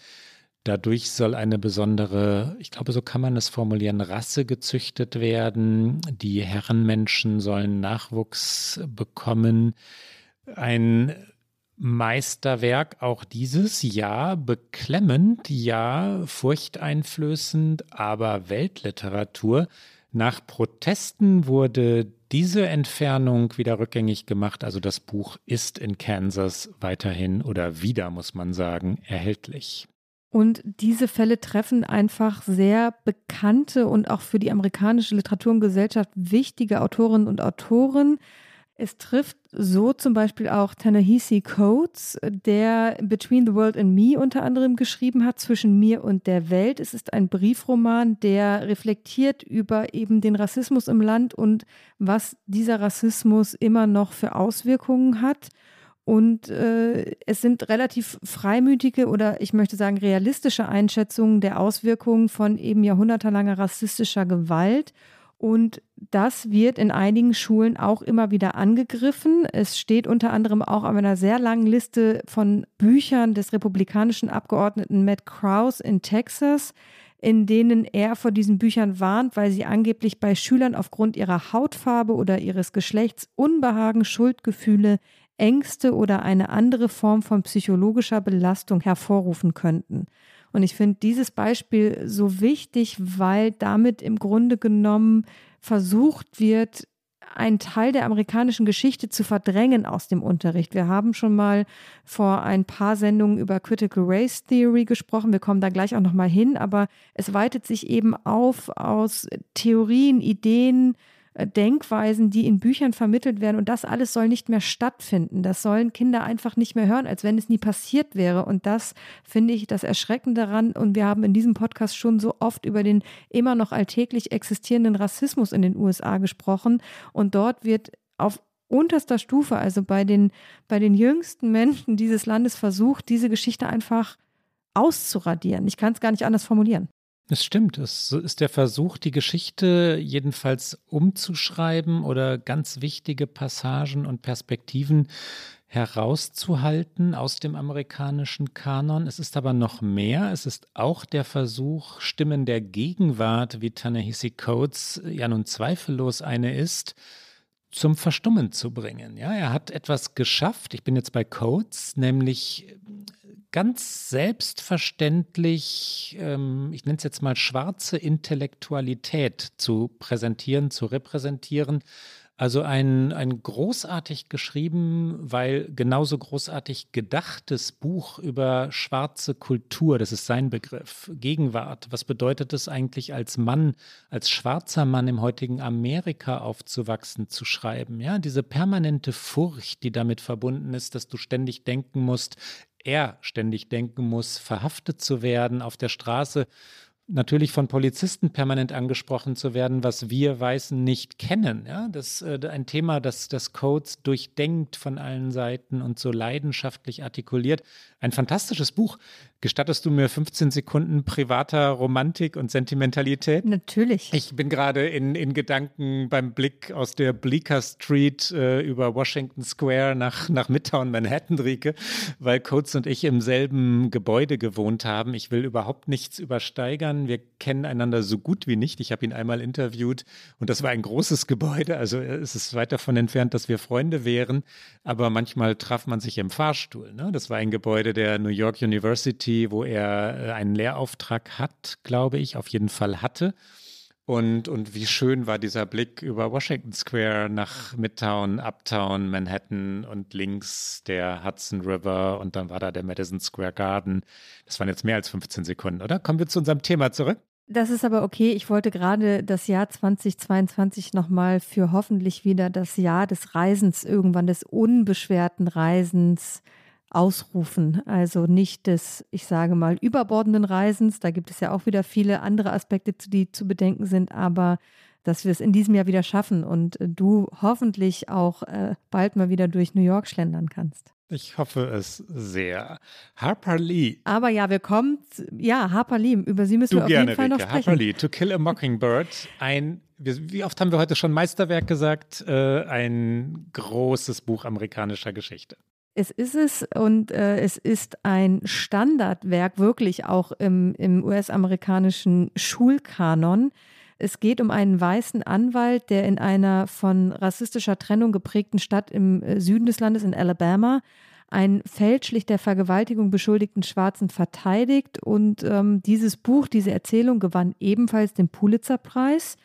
Dadurch soll eine besondere, ich glaube, so kann man es formulieren, Rasse gezüchtet werden. Die Herrenmenschen sollen Nachwuchs bekommen. Ein Meisterwerk auch dieses, ja, beklemmend, ja, furchteinflößend, aber Weltliteratur. Nach Protesten wurde diese Entfernung wieder rückgängig gemacht. Also das Buch ist in Kansas weiterhin oder wieder, muss man sagen, erhältlich. Und diese Fälle treffen einfach sehr bekannte und auch für die amerikanische Literatur und Gesellschaft wichtige Autorinnen und Autoren. Es trifft so zum Beispiel auch Ta-Nehisi Coates, der Between the World and Me unter anderem geschrieben hat, zwischen mir und der Welt. Es ist ein Briefroman, der reflektiert über eben den Rassismus im Land und was dieser Rassismus immer noch für Auswirkungen hat. Und äh, es sind relativ freimütige oder ich möchte sagen realistische Einschätzungen der Auswirkungen von eben jahrhundertelanger rassistischer Gewalt. Und das wird in einigen Schulen auch immer wieder angegriffen. Es steht unter anderem auch auf einer sehr langen Liste von Büchern des republikanischen Abgeordneten Matt Krause in Texas. in denen er vor diesen Büchern warnt, weil sie angeblich bei Schülern aufgrund ihrer Hautfarbe oder ihres Geschlechts Unbehagen, Schuldgefühle, Ängste oder eine andere Form von psychologischer Belastung hervorrufen könnten. Und ich finde dieses Beispiel so wichtig, weil damit im Grunde genommen versucht wird, einen Teil der amerikanischen Geschichte zu verdrängen aus dem Unterricht. Wir haben schon mal vor ein paar Sendungen über Critical Race Theory gesprochen. Wir kommen da gleich auch noch mal hin, aber es weitet sich eben auf aus Theorien, Ideen, Denkweisen, die in Büchern vermittelt werden. Und das alles soll nicht mehr stattfinden. Das sollen Kinder einfach nicht mehr hören, als wenn es nie passiert wäre. Und das finde ich das Erschreckende daran. Und wir haben in diesem Podcast schon so oft über den immer noch alltäglich existierenden Rassismus in den USA gesprochen. Und dort wird auf unterster Stufe, also bei den, bei den jüngsten Menschen dieses Landes versucht, diese Geschichte einfach auszuradieren. Ich kann es gar nicht anders formulieren. Es stimmt, es ist der Versuch, die Geschichte jedenfalls umzuschreiben oder ganz wichtige Passagen und Perspektiven herauszuhalten aus dem amerikanischen Kanon. Es ist aber noch mehr. Es ist auch der Versuch, Stimmen der Gegenwart, wie Tanehisi Coates ja nun zweifellos eine ist, zum Verstummen zu bringen. Ja, er hat etwas geschafft. Ich bin jetzt bei Coates, nämlich ganz selbstverständlich, ähm, ich nenne es jetzt mal schwarze Intellektualität zu präsentieren, zu repräsentieren. Also ein, ein großartig geschrieben, weil genauso großartig gedachtes Buch über schwarze Kultur, das ist sein Begriff, Gegenwart. Was bedeutet es eigentlich als Mann, als schwarzer Mann im heutigen Amerika aufzuwachsen, zu schreiben? Ja, diese permanente Furcht, die damit verbunden ist, dass du ständig denken musst, er ständig denken muss, verhaftet zu werden auf der Straße natürlich von Polizisten permanent angesprochen zu werden, was wir Weißen nicht kennen. Ja, das äh, ein Thema, das das Codes durchdenkt von allen Seiten und so leidenschaftlich artikuliert. Ein fantastisches Buch. Gestattest du mir 15 Sekunden privater Romantik und Sentimentalität? Natürlich. Ich bin gerade in, in Gedanken beim Blick aus der Bleecker Street äh, über Washington Square nach, nach Midtown Manhattan, Rieke, weil Coates und ich im selben Gebäude gewohnt haben. Ich will überhaupt nichts übersteigern. Wir kennen einander so gut wie nicht. Ich habe ihn einmal interviewt und das war ein großes Gebäude. Also es ist weit davon entfernt, dass wir Freunde wären. Aber manchmal traf man sich im Fahrstuhl. Ne? Das war ein Gebäude der New York University wo er äh, einen Lehrauftrag hat, glaube ich, auf jeden Fall hatte. Und, und wie schön war dieser Blick über Washington Square nach Midtown, Uptown, Manhattan und links der Hudson River und dann war da der Madison Square Garden. Das waren jetzt mehr als 15 Sekunden, oder? Kommen wir zu unserem Thema zurück. Das ist aber okay. Ich wollte gerade das Jahr 2022 nochmal für hoffentlich wieder das Jahr des Reisens, irgendwann des unbeschwerten Reisens ausrufen. Also nicht des, ich sage mal, überbordenden Reisens. Da gibt es ja auch wieder viele andere Aspekte, die zu bedenken sind, aber dass wir es in diesem Jahr wieder schaffen und du hoffentlich auch äh, bald mal wieder durch New York schlendern kannst. Ich hoffe es sehr. Harper Lee. Aber ja, wir kommen, ja, Harper Lee, über sie müssen du wir auf gerne, jeden Fall Rike. noch sprechen. Harper Lee, To Kill a Mockingbird, ein, wie oft haben wir heute schon Meisterwerk gesagt, äh, ein großes Buch amerikanischer Geschichte. Es ist es und äh, es ist ein Standardwerk, wirklich auch im, im US-amerikanischen Schulkanon. Es geht um einen weißen Anwalt, der in einer von rassistischer Trennung geprägten Stadt im äh, Süden des Landes, in Alabama, einen fälschlich der Vergewaltigung beschuldigten Schwarzen verteidigt. Und ähm, dieses Buch, diese Erzählung gewann ebenfalls den Pulitzerpreis.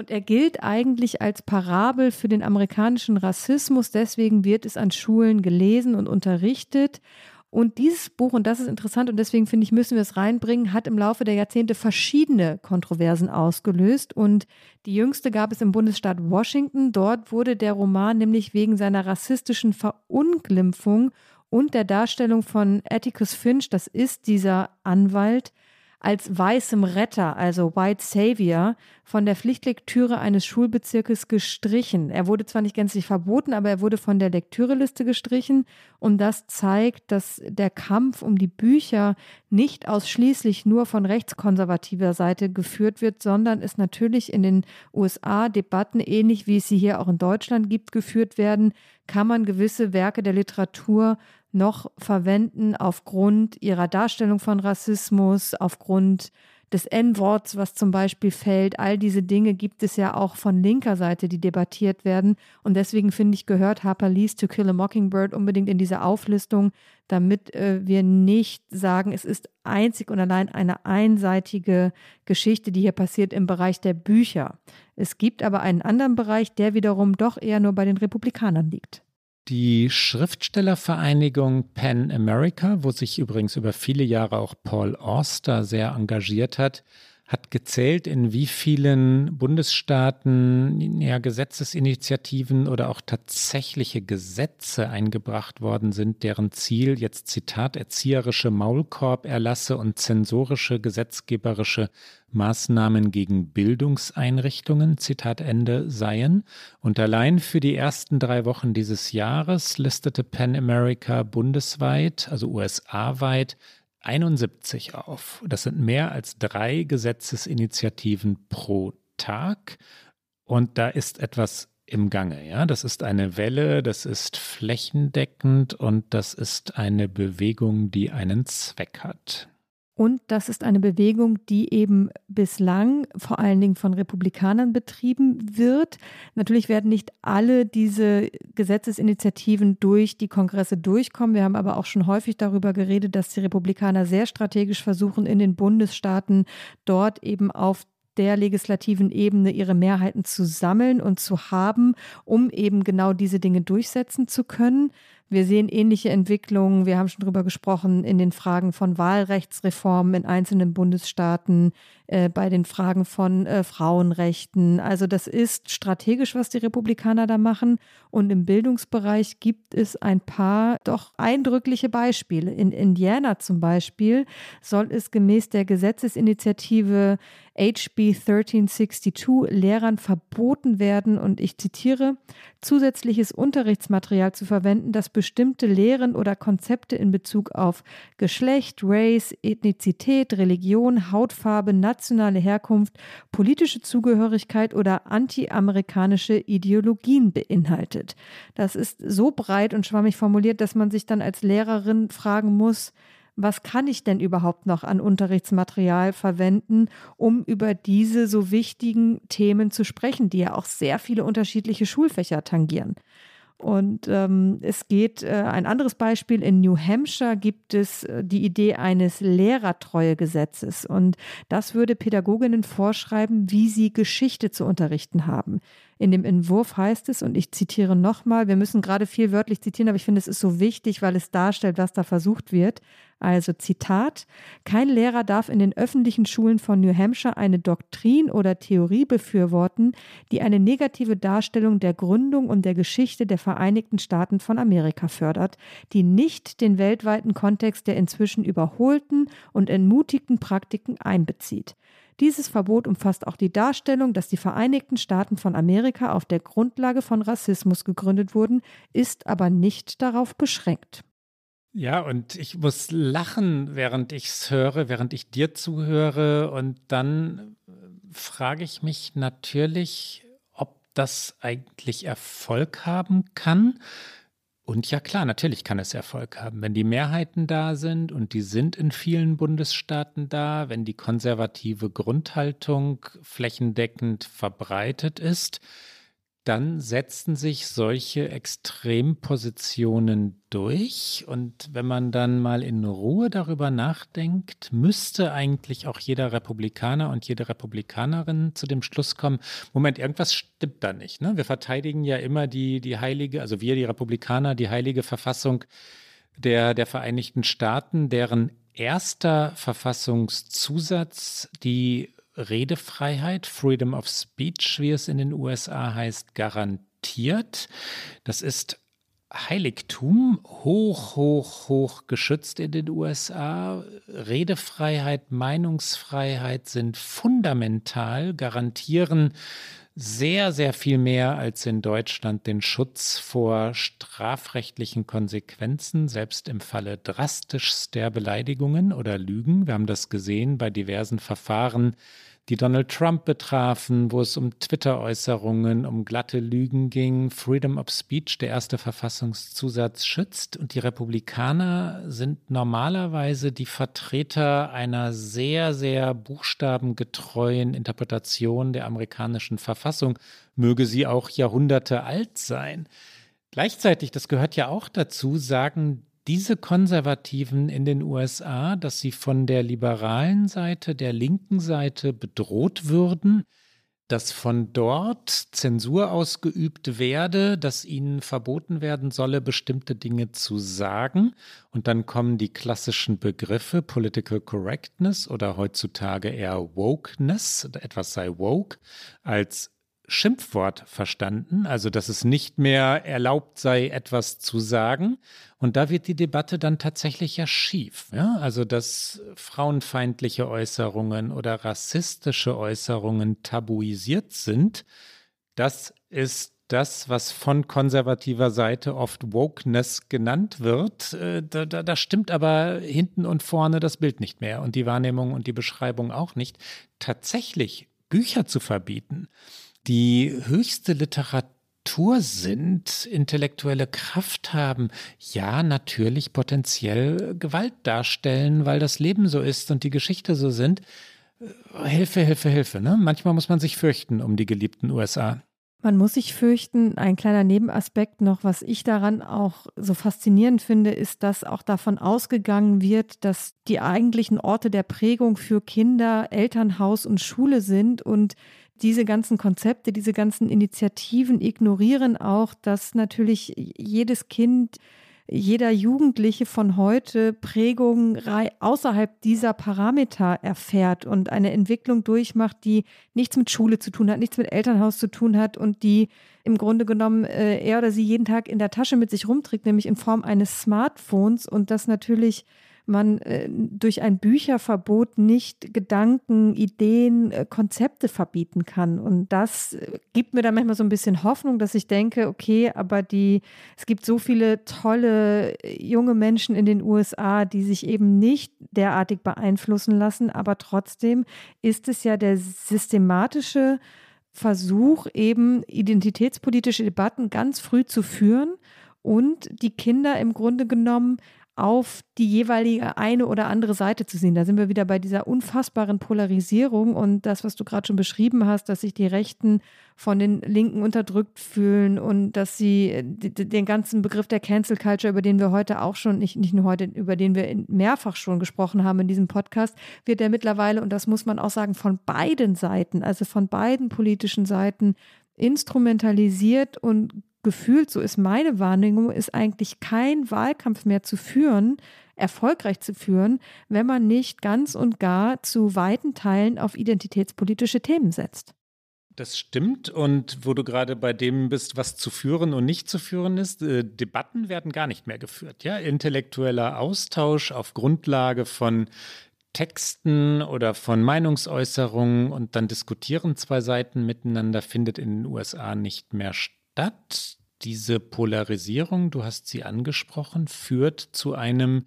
Und er gilt eigentlich als Parabel für den amerikanischen Rassismus. Deswegen wird es an Schulen gelesen und unterrichtet. Und dieses Buch, und das ist interessant und deswegen finde ich, müssen wir es reinbringen, hat im Laufe der Jahrzehnte verschiedene Kontroversen ausgelöst. Und die jüngste gab es im Bundesstaat Washington. Dort wurde der Roman nämlich wegen seiner rassistischen Verunglimpfung und der Darstellung von Atticus Finch, das ist dieser Anwalt, als weißem Retter, also White Savior, von der Pflichtlektüre eines Schulbezirkes gestrichen. Er wurde zwar nicht gänzlich verboten, aber er wurde von der Lektüreliste gestrichen und das zeigt, dass der Kampf um die Bücher nicht ausschließlich nur von rechtskonservativer Seite geführt wird, sondern es natürlich in den USA Debatten, ähnlich wie es sie hier auch in Deutschland gibt, geführt werden, kann man gewisse Werke der Literatur noch verwenden aufgrund ihrer Darstellung von Rassismus, aufgrund des N-Worts, was zum Beispiel fällt. All diese Dinge gibt es ja auch von linker Seite, die debattiert werden. Und deswegen finde ich, gehört Harper Lee's To Kill a Mockingbird unbedingt in diese Auflistung, damit äh, wir nicht sagen, es ist einzig und allein eine einseitige Geschichte, die hier passiert im Bereich der Bücher. Es gibt aber einen anderen Bereich, der wiederum doch eher nur bei den Republikanern liegt. Die Schriftstellervereinigung Pan America, wo sich übrigens über viele Jahre auch Paul Auster sehr engagiert hat, hat gezählt, in wie vielen Bundesstaaten ja, Gesetzesinitiativen oder auch tatsächliche Gesetze eingebracht worden sind, deren Ziel jetzt Zitat erzieherische Maulkorberlasse und zensorische gesetzgeberische Maßnahmen gegen Bildungseinrichtungen, Zitat Ende, seien. Und allein für die ersten drei Wochen dieses Jahres listete Pan America bundesweit, also USA-weit, 71 auf. Das sind mehr als drei Gesetzesinitiativen pro Tag. Und da ist etwas im Gange. Ja, das ist eine Welle, das ist flächendeckend und das ist eine Bewegung, die einen Zweck hat. Und das ist eine Bewegung, die eben bislang vor allen Dingen von Republikanern betrieben wird. Natürlich werden nicht alle diese Gesetzesinitiativen durch die Kongresse durchkommen. Wir haben aber auch schon häufig darüber geredet, dass die Republikaner sehr strategisch versuchen, in den Bundesstaaten dort eben auf der legislativen Ebene ihre Mehrheiten zu sammeln und zu haben, um eben genau diese Dinge durchsetzen zu können. Wir sehen ähnliche Entwicklungen, wir haben schon darüber gesprochen, in den Fragen von Wahlrechtsreformen in einzelnen Bundesstaaten, äh, bei den Fragen von äh, Frauenrechten. Also das ist strategisch, was die Republikaner da machen. Und im Bildungsbereich gibt es ein paar doch eindrückliche Beispiele. In Indiana zum Beispiel soll es gemäß der Gesetzesinitiative HB 1362 Lehrern verboten werden, und ich zitiere, zusätzliches Unterrichtsmaterial zu verwenden, das bestimmte Lehren oder Konzepte in Bezug auf Geschlecht, Race, Ethnizität, Religion, Hautfarbe, nationale Herkunft, politische Zugehörigkeit oder anti-amerikanische Ideologien beinhaltet. Das ist so breit und schwammig formuliert, dass man sich dann als Lehrerin fragen muss, was kann ich denn überhaupt noch an Unterrichtsmaterial verwenden, um über diese so wichtigen Themen zu sprechen, die ja auch sehr viele unterschiedliche Schulfächer tangieren. Und ähm, es geht, äh, ein anderes Beispiel, in New Hampshire gibt es äh, die Idee eines Lehrertreuegesetzes. Und das würde Pädagoginnen vorschreiben, wie sie Geschichte zu unterrichten haben. In dem Entwurf heißt es, und ich zitiere nochmal, wir müssen gerade viel wörtlich zitieren, aber ich finde, es ist so wichtig, weil es darstellt, was da versucht wird. Also Zitat, kein Lehrer darf in den öffentlichen Schulen von New Hampshire eine Doktrin oder Theorie befürworten, die eine negative Darstellung der Gründung und der Geschichte der Vereinigten Staaten von Amerika fördert, die nicht den weltweiten Kontext der inzwischen überholten und entmutigten Praktiken einbezieht. Dieses Verbot umfasst auch die Darstellung, dass die Vereinigten Staaten von Amerika auf der Grundlage von Rassismus gegründet wurden, ist aber nicht darauf beschränkt. Ja, und ich muss lachen, während ich es höre, während ich dir zuhöre. Und dann äh, frage ich mich natürlich, ob das eigentlich Erfolg haben kann. Und ja klar, natürlich kann es Erfolg haben, wenn die Mehrheiten da sind und die sind in vielen Bundesstaaten da, wenn die konservative Grundhaltung flächendeckend verbreitet ist, dann setzen sich solche Extrempositionen durch. Und wenn man dann mal in Ruhe darüber nachdenkt, müsste eigentlich auch jeder Republikaner und jede Republikanerin zu dem Schluss kommen, Moment, irgendwas stimmt da nicht. Ne? Wir verteidigen ja immer die, die heilige, also wir, die Republikaner, die heilige Verfassung der, der Vereinigten Staaten, deren erster Verfassungszusatz die Redefreiheit, Freedom of Speech, wie es in den USA heißt, garantiert. Das ist Heiligtum, hoch, hoch, hoch geschützt in den USA. Redefreiheit, Meinungsfreiheit sind fundamental, garantieren sehr, sehr viel mehr als in Deutschland den Schutz vor strafrechtlichen Konsequenzen, selbst im Falle drastischster Beleidigungen oder Lügen. Wir haben das gesehen bei diversen Verfahren, die Donald Trump betrafen, wo es um Twitter-Äußerungen, um glatte Lügen ging. Freedom of Speech, der erste Verfassungszusatz, schützt. Und die Republikaner sind normalerweise die Vertreter einer sehr, sehr buchstabengetreuen Interpretation der amerikanischen Verfassung, möge sie auch Jahrhunderte alt sein. Gleichzeitig, das gehört ja auch dazu, sagen diese Konservativen in den USA, dass sie von der liberalen Seite, der linken Seite bedroht würden, dass von dort Zensur ausgeübt werde, dass ihnen verboten werden solle, bestimmte Dinge zu sagen. Und dann kommen die klassischen Begriffe Political Correctness oder heutzutage eher Wokeness, etwas sei woke, als Schimpfwort verstanden, also dass es nicht mehr erlaubt sei, etwas zu sagen. Und da wird die Debatte dann tatsächlich ja schief. Ja? Also dass frauenfeindliche Äußerungen oder rassistische Äußerungen tabuisiert sind, das ist das, was von konservativer Seite oft Wokeness genannt wird. Äh, da, da, da, stimmt aber hinten und vorne das Bild nicht mehr und die Wahrnehmung und die Beschreibung auch nicht. Tatsächlich Bücher zu verbieten, die höchste Literatur sind, intellektuelle Kraft haben, ja, natürlich potenziell Gewalt darstellen, weil das Leben so ist und die Geschichte so sind. Äh, Hilfe, Hilfe, Hilfe. Ne? Manchmal muss man sich fürchten um die geliebten USA. Man muss sich fürchten. Ein kleiner Nebenaspekt noch, was ich daran auch so faszinierend finde, ist, dass auch davon ausgegangen wird, dass die eigentlichen Orte der Prägung für Kinder Elternhaus und Schule sind und diese ganzen Konzepte, diese ganzen Initiativen ignorieren auch, dass natürlich jedes Kind, jeder Jugendliche von heute Prägungen außerhalb dieser Parameter erfährt und eine Entwicklung durchmacht, die nichts mit Schule zu tun hat, nichts mit Elternhaus zu tun hat und die im Grunde genommen äh, er oder sie jeden Tag in der Tasche mit sich rumträgt, nämlich in Form eines Smartphones und das natürlich man äh, durch ein Bücherverbot nicht Gedanken, Ideen, äh, Konzepte verbieten kann. Und das äh, gibt mir dann manchmal so ein bisschen Hoffnung, dass ich denke, okay, aber die, es gibt so viele tolle junge Menschen in den USA, die sich eben nicht derartig beeinflussen lassen, aber trotzdem ist es ja der systematische Versuch, eben identitätspolitische Debatten ganz früh zu führen und die Kinder im Grunde genommen auf die jeweilige eine oder andere Seite zu sehen. Da sind wir wieder bei dieser unfassbaren Polarisierung und das, was du gerade schon beschrieben hast, dass sich die Rechten von den Linken unterdrückt fühlen und dass sie den ganzen Begriff der Cancel Culture, über den wir heute auch schon, nicht, nicht nur heute, über den wir mehrfach schon gesprochen haben in diesem Podcast, wird der mittlerweile, und das muss man auch sagen, von beiden Seiten, also von beiden politischen Seiten, instrumentalisiert und gefühlt, so ist meine Wahrnehmung, ist eigentlich kein Wahlkampf mehr zu führen, erfolgreich zu führen, wenn man nicht ganz und gar zu weiten Teilen auf identitätspolitische Themen setzt. Das stimmt. Und wo du gerade bei dem bist, was zu führen und nicht zu führen ist, äh, Debatten werden gar nicht mehr geführt. Ja, intellektueller Austausch auf Grundlage von Texten oder von Meinungsäußerungen und dann diskutieren zwei Seiten miteinander findet in den USA nicht mehr statt statt. Diese Polarisierung, du hast sie angesprochen, führt zu einem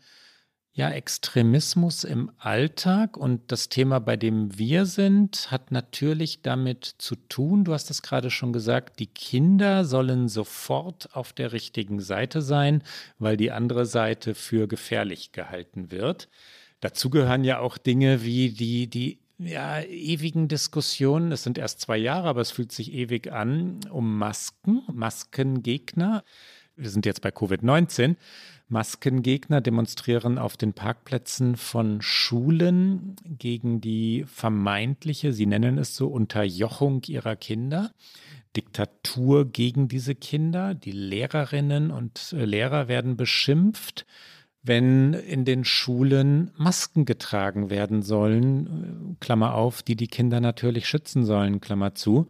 ja, Extremismus im Alltag und das Thema, bei dem wir sind, hat natürlich damit zu tun, du hast es gerade schon gesagt, die Kinder sollen sofort auf der richtigen Seite sein, weil die andere Seite für gefährlich gehalten wird. Dazu gehören ja auch Dinge wie die, die ja, ewigen Diskussionen, es sind erst zwei Jahre, aber es fühlt sich ewig an, um Masken, Maskengegner. Wir sind jetzt bei Covid-19. Maskengegner demonstrieren auf den Parkplätzen von Schulen gegen die vermeintliche, sie nennen es so, Unterjochung ihrer Kinder. Diktatur gegen diese Kinder. Die Lehrerinnen und Lehrer werden beschimpft wenn in den Schulen Masken getragen werden sollen, Klammer auf, die die Kinder natürlich schützen sollen, Klammer zu.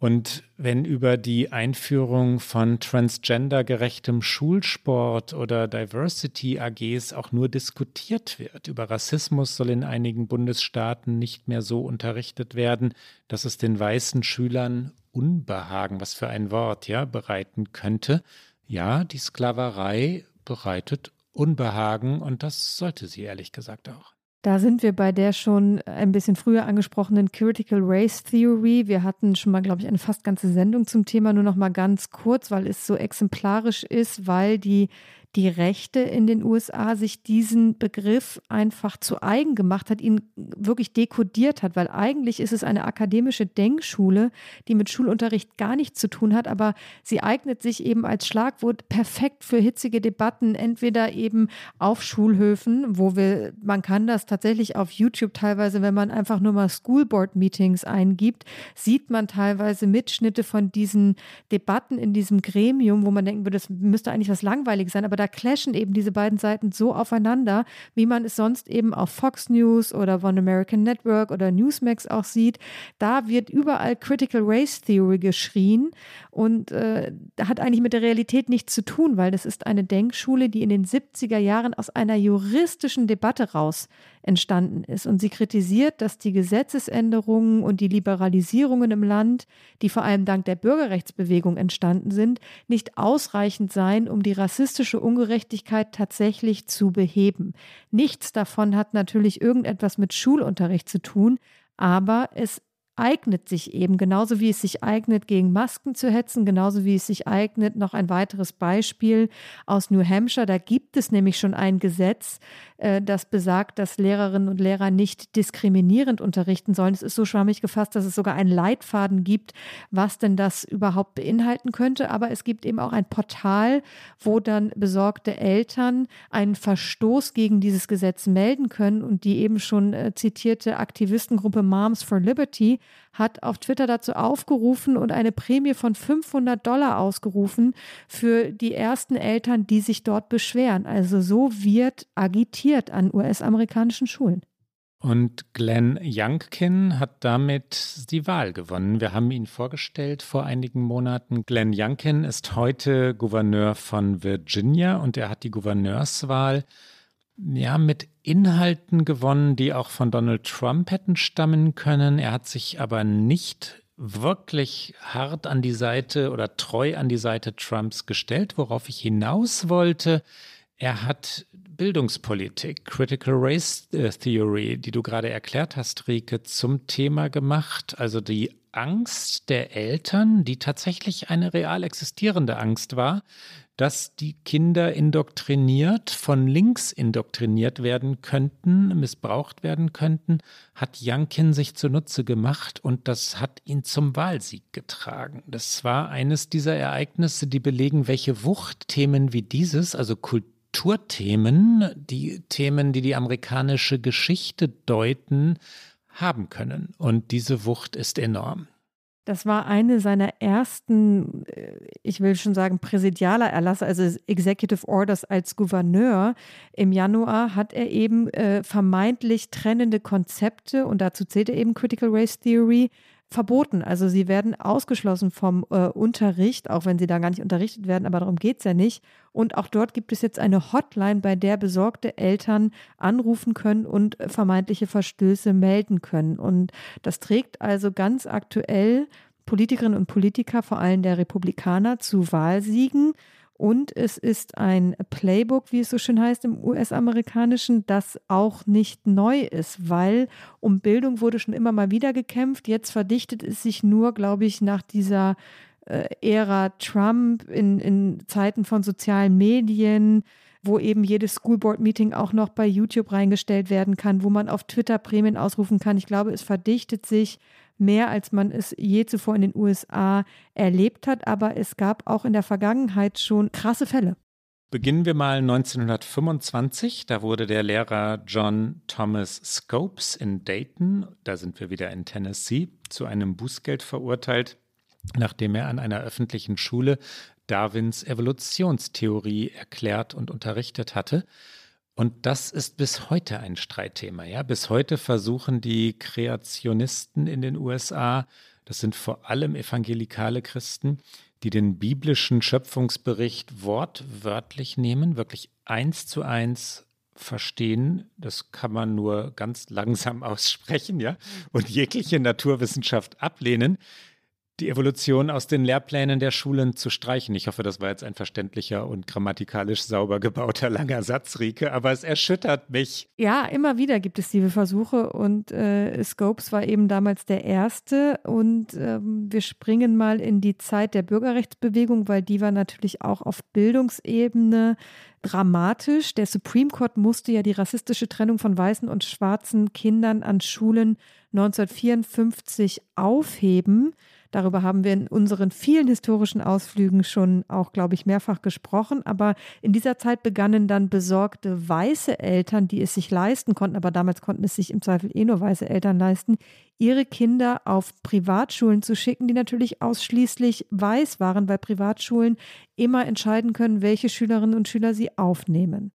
Und wenn über die Einführung von transgendergerechtem Schulsport oder Diversity AGs auch nur diskutiert wird, über Rassismus soll in einigen Bundesstaaten nicht mehr so unterrichtet werden, dass es den weißen Schülern Unbehagen, was für ein Wort, ja, bereiten könnte. Ja, die Sklaverei bereitet Unbehagen und das sollte sie ehrlich gesagt auch. Da sind wir bei der schon ein bisschen früher angesprochenen Critical Race Theory. Wir hatten schon mal, glaube ich, eine fast ganze Sendung zum Thema, nur noch mal ganz kurz, weil es so exemplarisch ist, weil die die Rechte in den USA sich diesen Begriff einfach zu eigen gemacht hat, ihn wirklich dekodiert hat, weil eigentlich ist es eine akademische Denkschule, die mit Schulunterricht gar nichts zu tun hat, aber sie eignet sich eben als Schlagwort perfekt für hitzige Debatten, entweder eben auf Schulhöfen, wo wir, man kann das tatsächlich auf YouTube teilweise, wenn man einfach nur mal Schoolboard Meetings eingibt, sieht man teilweise Mitschnitte von diesen Debatten in diesem Gremium, wo man denken würde, das müsste eigentlich was langweilig sein, aber da clashen eben diese beiden Seiten so aufeinander, wie man es sonst eben auf Fox News oder One American Network oder Newsmax auch sieht. Da wird überall Critical Race Theory geschrien und äh, hat eigentlich mit der Realität nichts zu tun, weil das ist eine Denkschule, die in den 70er Jahren aus einer juristischen Debatte raus entstanden ist. Und sie kritisiert, dass die Gesetzesänderungen und die Liberalisierungen im Land, die vor allem dank der Bürgerrechtsbewegung entstanden sind, nicht ausreichend seien, um die rassistische Ungerechtigkeit tatsächlich zu beheben. Nichts davon hat natürlich irgendetwas mit Schulunterricht zu tun, aber es eignet sich eben, genauso wie es sich eignet, gegen Masken zu hetzen, genauso wie es sich eignet, noch ein weiteres Beispiel aus New Hampshire. Da gibt es nämlich schon ein Gesetz, das besagt, dass Lehrerinnen und Lehrer nicht diskriminierend unterrichten sollen. Es ist so schwammig gefasst, dass es sogar einen Leitfaden gibt, was denn das überhaupt beinhalten könnte. Aber es gibt eben auch ein Portal, wo dann besorgte Eltern einen Verstoß gegen dieses Gesetz melden können und die eben schon äh, zitierte Aktivistengruppe Moms for Liberty hat auf Twitter dazu aufgerufen und eine Prämie von 500 Dollar ausgerufen für die ersten Eltern, die sich dort beschweren. Also so wird agitiert an US-amerikanischen Schulen. Und Glenn Youngkin hat damit die Wahl gewonnen. Wir haben ihn vorgestellt vor einigen Monaten. Glenn Youngkin ist heute Gouverneur von Virginia und er hat die Gouverneurswahl ja, mit Inhalten gewonnen, die auch von Donald Trump hätten stammen können. Er hat sich aber nicht wirklich hart an die Seite oder treu an die Seite Trumps gestellt, worauf ich hinaus wollte. Er hat Bildungspolitik, Critical Race äh, Theory, die du gerade erklärt hast, Rike, zum Thema gemacht. Also die Angst der Eltern, die tatsächlich eine real existierende Angst war, dass die Kinder indoktriniert, von links indoktriniert werden könnten, missbraucht werden könnten, hat Jankin sich zunutze gemacht und das hat ihn zum Wahlsieg getragen. Das war eines dieser Ereignisse, die belegen, welche Wucht Themen wie dieses, also Kulturthemen, die Themen, die die amerikanische Geschichte deuten, haben können. Und diese Wucht ist enorm. Das war eine seiner ersten, äh, ich will schon sagen, präsidialer Erlasse, also Executive Orders als Gouverneur. Im Januar hat er eben äh, vermeintlich trennende Konzepte, und dazu zählt er eben Critical Race Theory, verboten. Also sie werden ausgeschlossen vom äh, Unterricht, auch wenn sie da gar nicht unterrichtet werden, aber darum geht es ja nicht. Und auch dort gibt es jetzt eine Hotline, bei der besorgte Eltern anrufen können und vermeintliche Verstöße melden können. Und das trägt also ganz aktuell Politikerinnen und Politiker, vor allem der Republikaner, zu Wahlsiegen. Und es ist ein Playbook, wie es so schön heißt im US-amerikanischen, das auch nicht neu ist, weil um Bildung wurde schon immer mal wieder gekämpft. Jetzt verdichtet es sich nur, glaube ich, nach dieser äh, Ära Trump in, in Zeiten von sozialen Medien wo eben jedes Schoolboard-Meeting auch noch bei YouTube reingestellt werden kann, wo man auf Twitter Prämien ausrufen kann. Ich glaube, es verdichtet sich mehr, als man es je zuvor in den USA erlebt hat. Aber es gab auch in der Vergangenheit schon krasse Fälle. Beginnen wir mal 1925. Da wurde der Lehrer John Thomas Scopes in Dayton, da sind wir wieder in Tennessee, zu einem Bußgeld verurteilt, nachdem er an einer öffentlichen Schule Darwins Evolutionstheorie erklärt und unterrichtet hatte. Und das ist bis heute ein Streitthema. Ja? Bis heute versuchen die Kreationisten in den USA, das sind vor allem evangelikale Christen, die den biblischen Schöpfungsbericht wortwörtlich nehmen, wirklich eins zu eins verstehen. Das kann man nur ganz langsam *laughs* aussprechen, ja, und jegliche Naturwissenschaft ablehnen. Die Evolution aus den Lehrplänen der Schulen zu streichen. Ich hoffe, das war jetzt ein verständlicher und grammatikalisch sauber gebauter langer Satz, Rike, aber es erschüttert mich. Ja, immer wieder gibt es diese Versuche und äh, Scopes war eben damals der erste und ähm, wir springen mal in die Zeit der Bürgerrechtsbewegung, weil die war natürlich auch auf Bildungsebene dramatisch. Der Supreme Court musste ja die rassistische Trennung von weißen und schwarzen Kindern an Schulen 1954 aufheben. Darüber haben wir in unseren vielen historischen Ausflügen schon auch, glaube ich, mehrfach gesprochen. Aber in dieser Zeit begannen dann besorgte weiße Eltern, die es sich leisten konnten, aber damals konnten es sich im Zweifel eh nur weiße Eltern leisten, ihre Kinder auf Privatschulen zu schicken, die natürlich ausschließlich weiß waren, weil Privatschulen immer entscheiden können, welche Schülerinnen und Schüler sie aufnehmen.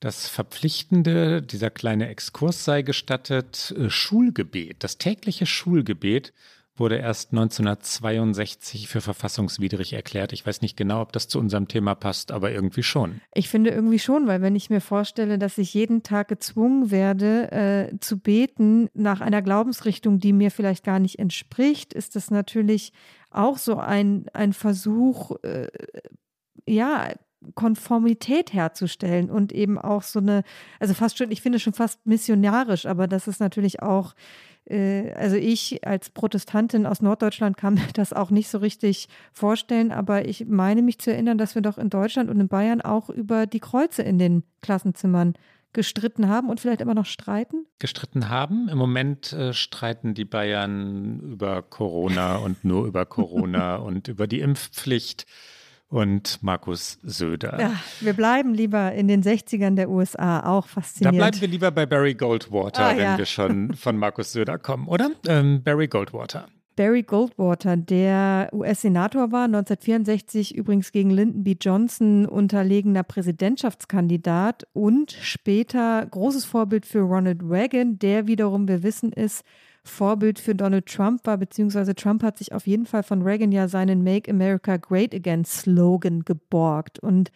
Das Verpflichtende, dieser kleine Exkurs sei gestattet, äh, Schulgebet, das tägliche Schulgebet wurde erst 1962 für verfassungswidrig erklärt. Ich weiß nicht genau, ob das zu unserem Thema passt, aber irgendwie schon. Ich finde irgendwie schon, weil wenn ich mir vorstelle, dass ich jeden Tag gezwungen werde äh, zu beten nach einer Glaubensrichtung, die mir vielleicht gar nicht entspricht, ist das natürlich auch so ein, ein Versuch, äh, ja, Konformität herzustellen und eben auch so eine, also fast schon, ich finde schon fast missionarisch, aber das ist natürlich auch also ich als Protestantin aus Norddeutschland kann *laughs* mir das auch nicht so richtig vorstellen, aber ich meine mich zu erinnern, dass wir doch in Deutschland und in Bayern auch über die Kreuze in den Klassenzimmern gestritten haben und vielleicht immer noch streiten? Gestritten haben. Im Moment äh, streiten die Bayern über Corona und nur über Corona *laughs* und über die Impfpflicht und Markus Söder. Ja, wir bleiben lieber in den 60ern der USA, auch faszinierend. Da bleiben wir lieber bei Barry Goldwater, ah, wenn ja. wir schon von Markus Söder kommen, oder? Ähm, Barry Goldwater. Barry Goldwater, der US-Senator war, 1964 übrigens gegen Lyndon B. Johnson unterlegener Präsidentschaftskandidat und später großes Vorbild für Ronald Reagan, der wiederum, wir wissen, ist Vorbild für Donald Trump war, beziehungsweise Trump hat sich auf jeden Fall von Reagan ja seinen Make America Great Again Slogan geborgt. Und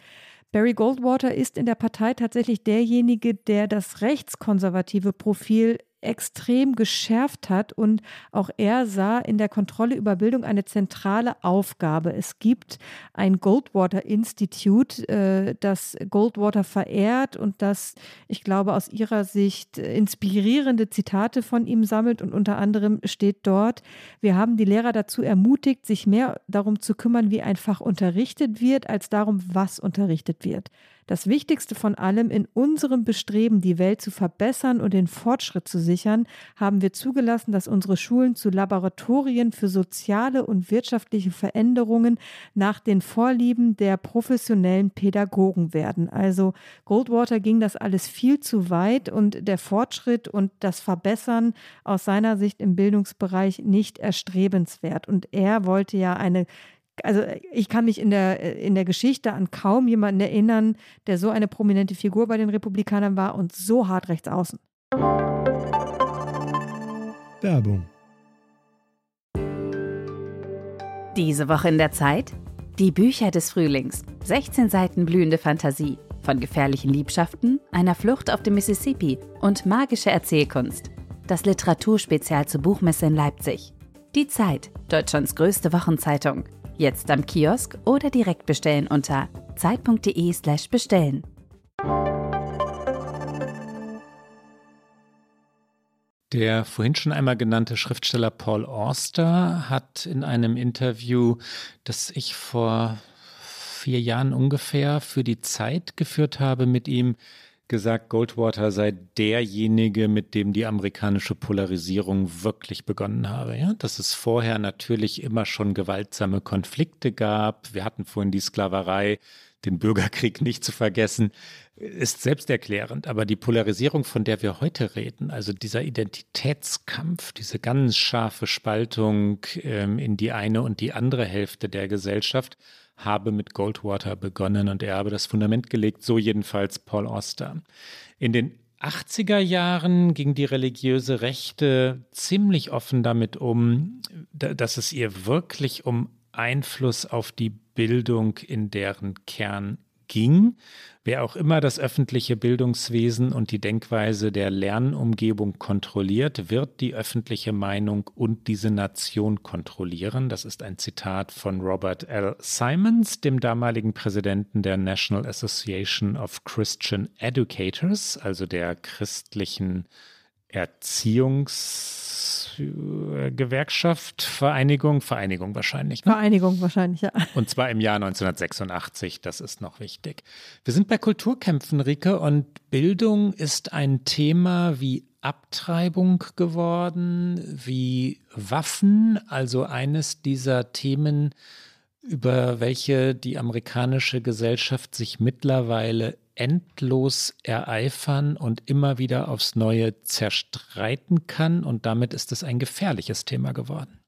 Barry Goldwater ist in der Partei tatsächlich derjenige, der das rechtskonservative Profil extrem geschärft hat und auch er sah in der Kontrolle über Bildung eine zentrale Aufgabe. Es gibt ein Goldwater Institute, äh, das Goldwater verehrt und das, ich glaube, aus ihrer Sicht inspirierende Zitate von ihm sammelt und unter anderem steht dort, wir haben die Lehrer dazu ermutigt, sich mehr darum zu kümmern, wie ein Fach unterrichtet wird, als darum, was unterrichtet wird. Das Wichtigste von allem in unserem Bestreben, die Welt zu verbessern und den Fortschritt zu sichern, haben wir zugelassen, dass unsere Schulen zu Laboratorien für soziale und wirtschaftliche Veränderungen nach den Vorlieben der professionellen Pädagogen werden. Also Goldwater ging das alles viel zu weit und der Fortschritt und das Verbessern aus seiner Sicht im Bildungsbereich nicht erstrebenswert. Und er wollte ja eine also ich kann mich in der, in der Geschichte an kaum jemanden erinnern, der so eine prominente Figur bei den Republikanern war und so hart rechts außen. Werbung. Diese Woche in der Zeit? Die Bücher des Frühlings. 16 Seiten blühende Fantasie. Von gefährlichen Liebschaften, einer Flucht auf dem Mississippi und magische Erzählkunst. Das Literaturspezial zur Buchmesse in Leipzig. Die Zeit, Deutschlands größte Wochenzeitung. Jetzt am Kiosk oder direkt bestellen unter zeit.de/slash bestellen. Der vorhin schon einmal genannte Schriftsteller Paul Auster hat in einem Interview, das ich vor vier Jahren ungefähr für die Zeit geführt habe mit ihm, gesagt, Goldwater sei derjenige, mit dem die amerikanische Polarisierung wirklich begonnen habe. Ja? Dass es vorher natürlich immer schon gewaltsame Konflikte gab. Wir hatten vorhin die Sklaverei, den Bürgerkrieg nicht zu vergessen, ist selbsterklärend. Aber die Polarisierung, von der wir heute reden, also dieser Identitätskampf, diese ganz scharfe Spaltung ähm, in die eine und die andere Hälfte der Gesellschaft, habe mit Goldwater begonnen und er habe das Fundament gelegt, so jedenfalls Paul Oster. In den 80er Jahren ging die religiöse Rechte ziemlich offen damit um, dass es ihr wirklich um Einfluss auf die Bildung in deren Kern ging. Wer auch immer das öffentliche Bildungswesen und die Denkweise der Lernumgebung kontrolliert, wird die öffentliche Meinung und diese Nation kontrollieren. Das ist ein Zitat von Robert L. Simons, dem damaligen Präsidenten der National Association of Christian Educators, also der christlichen Erziehungsgewerkschaft, Vereinigung, Vereinigung wahrscheinlich. Ne? Vereinigung wahrscheinlich, ja. Und zwar im Jahr 1986, das ist noch wichtig. Wir sind bei Kulturkämpfen, Rike, und Bildung ist ein Thema wie Abtreibung geworden, wie Waffen, also eines dieser Themen, über welche die amerikanische Gesellschaft sich mittlerweile endlos ereifern und immer wieder aufs Neue zerstreiten kann. Und damit ist es ein gefährliches Thema geworden.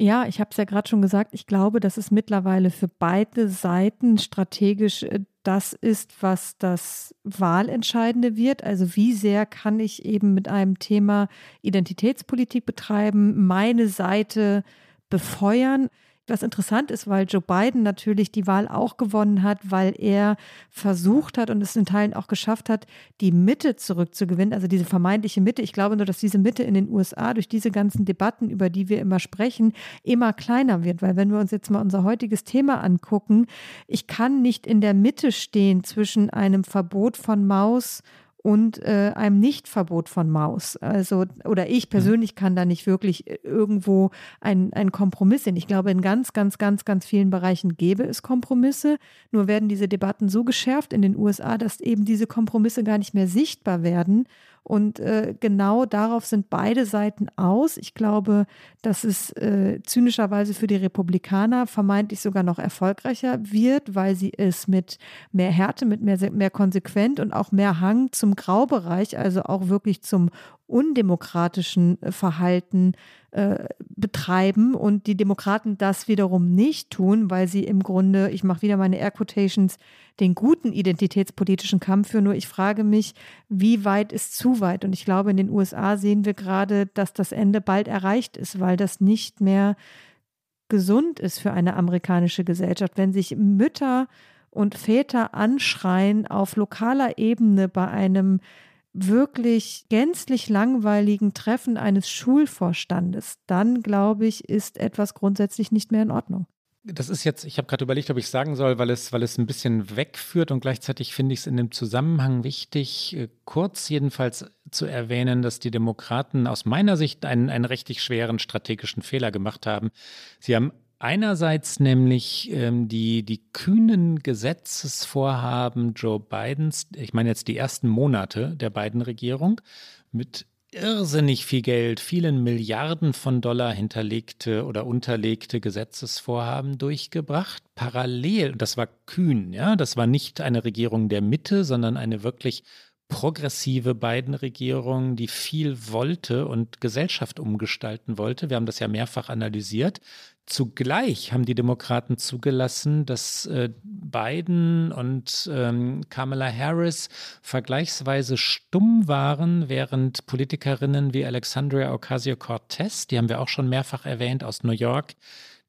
Ja, ich habe es ja gerade schon gesagt, ich glaube, dass es mittlerweile für beide Seiten strategisch äh, das ist, was das Wahlentscheidende wird. Also wie sehr kann ich eben mit einem Thema Identitätspolitik betreiben, meine Seite befeuern was interessant ist, weil Joe Biden natürlich die Wahl auch gewonnen hat, weil er versucht hat und es in Teilen auch geschafft hat, die Mitte zurückzugewinnen, also diese vermeintliche Mitte. Ich glaube nur, dass diese Mitte in den USA durch diese ganzen Debatten, über die wir immer sprechen, immer kleiner wird, weil wenn wir uns jetzt mal unser heutiges Thema angucken, ich kann nicht in der Mitte stehen zwischen einem Verbot von Maus und äh, einem Nichtverbot von Maus. Also, oder ich mhm. persönlich kann da nicht wirklich äh, irgendwo einen Kompromiss sehen. Ich glaube, in ganz, ganz, ganz, ganz vielen Bereichen gäbe es Kompromisse. Nur werden diese Debatten so geschärft in den USA, dass eben diese Kompromisse gar nicht mehr sichtbar werden. Und äh, genau darauf sind beide Seiten aus. Ich glaube, dass es äh, zynischerweise für die Republikaner vermeintlich sogar noch erfolgreicher wird, weil sie es mit mehr Härte, mit mehr, mehr konsequent und auch mehr Hang zum Graubereich, also auch wirklich zum undemokratischen äh, Verhalten äh, betreiben und die Demokraten das wiederum nicht tun, weil sie im Grunde, ich mache wieder meine Air Quotations, den guten identitätspolitischen Kampf führen. Nur ich frage mich, wie weit ist zu weit? Und ich glaube, in den USA sehen wir gerade, dass das Ende bald erreicht ist, weil das nicht mehr gesund ist für eine amerikanische Gesellschaft, wenn sich Mütter und Väter anschreien auf lokaler Ebene bei einem wirklich gänzlich langweiligen Treffen eines Schulvorstandes, dann glaube ich, ist etwas grundsätzlich nicht mehr in Ordnung. Das ist jetzt, ich habe gerade überlegt, ob ich sagen soll, weil es, weil es ein bisschen wegführt und gleichzeitig finde ich es in dem Zusammenhang wichtig, äh, kurz jedenfalls zu erwähnen, dass die Demokraten aus meiner Sicht einen, einen richtig schweren strategischen Fehler gemacht haben. Sie haben Einerseits nämlich ähm, die, die kühnen Gesetzesvorhaben Joe Bidens, ich meine jetzt die ersten Monate der beiden Regierung, mit irrsinnig viel Geld, vielen Milliarden von Dollar hinterlegte oder unterlegte Gesetzesvorhaben durchgebracht. Parallel, das war kühn, ja, das war nicht eine Regierung der Mitte, sondern eine wirklich progressive beiden Regierungen, die viel wollte und Gesellschaft umgestalten wollte. Wir haben das ja mehrfach analysiert. Zugleich haben die Demokraten zugelassen, dass äh, Biden und ähm, Kamala Harris vergleichsweise stumm waren, während Politikerinnen wie Alexandria Ocasio-Cortez, die haben wir auch schon mehrfach erwähnt aus New York,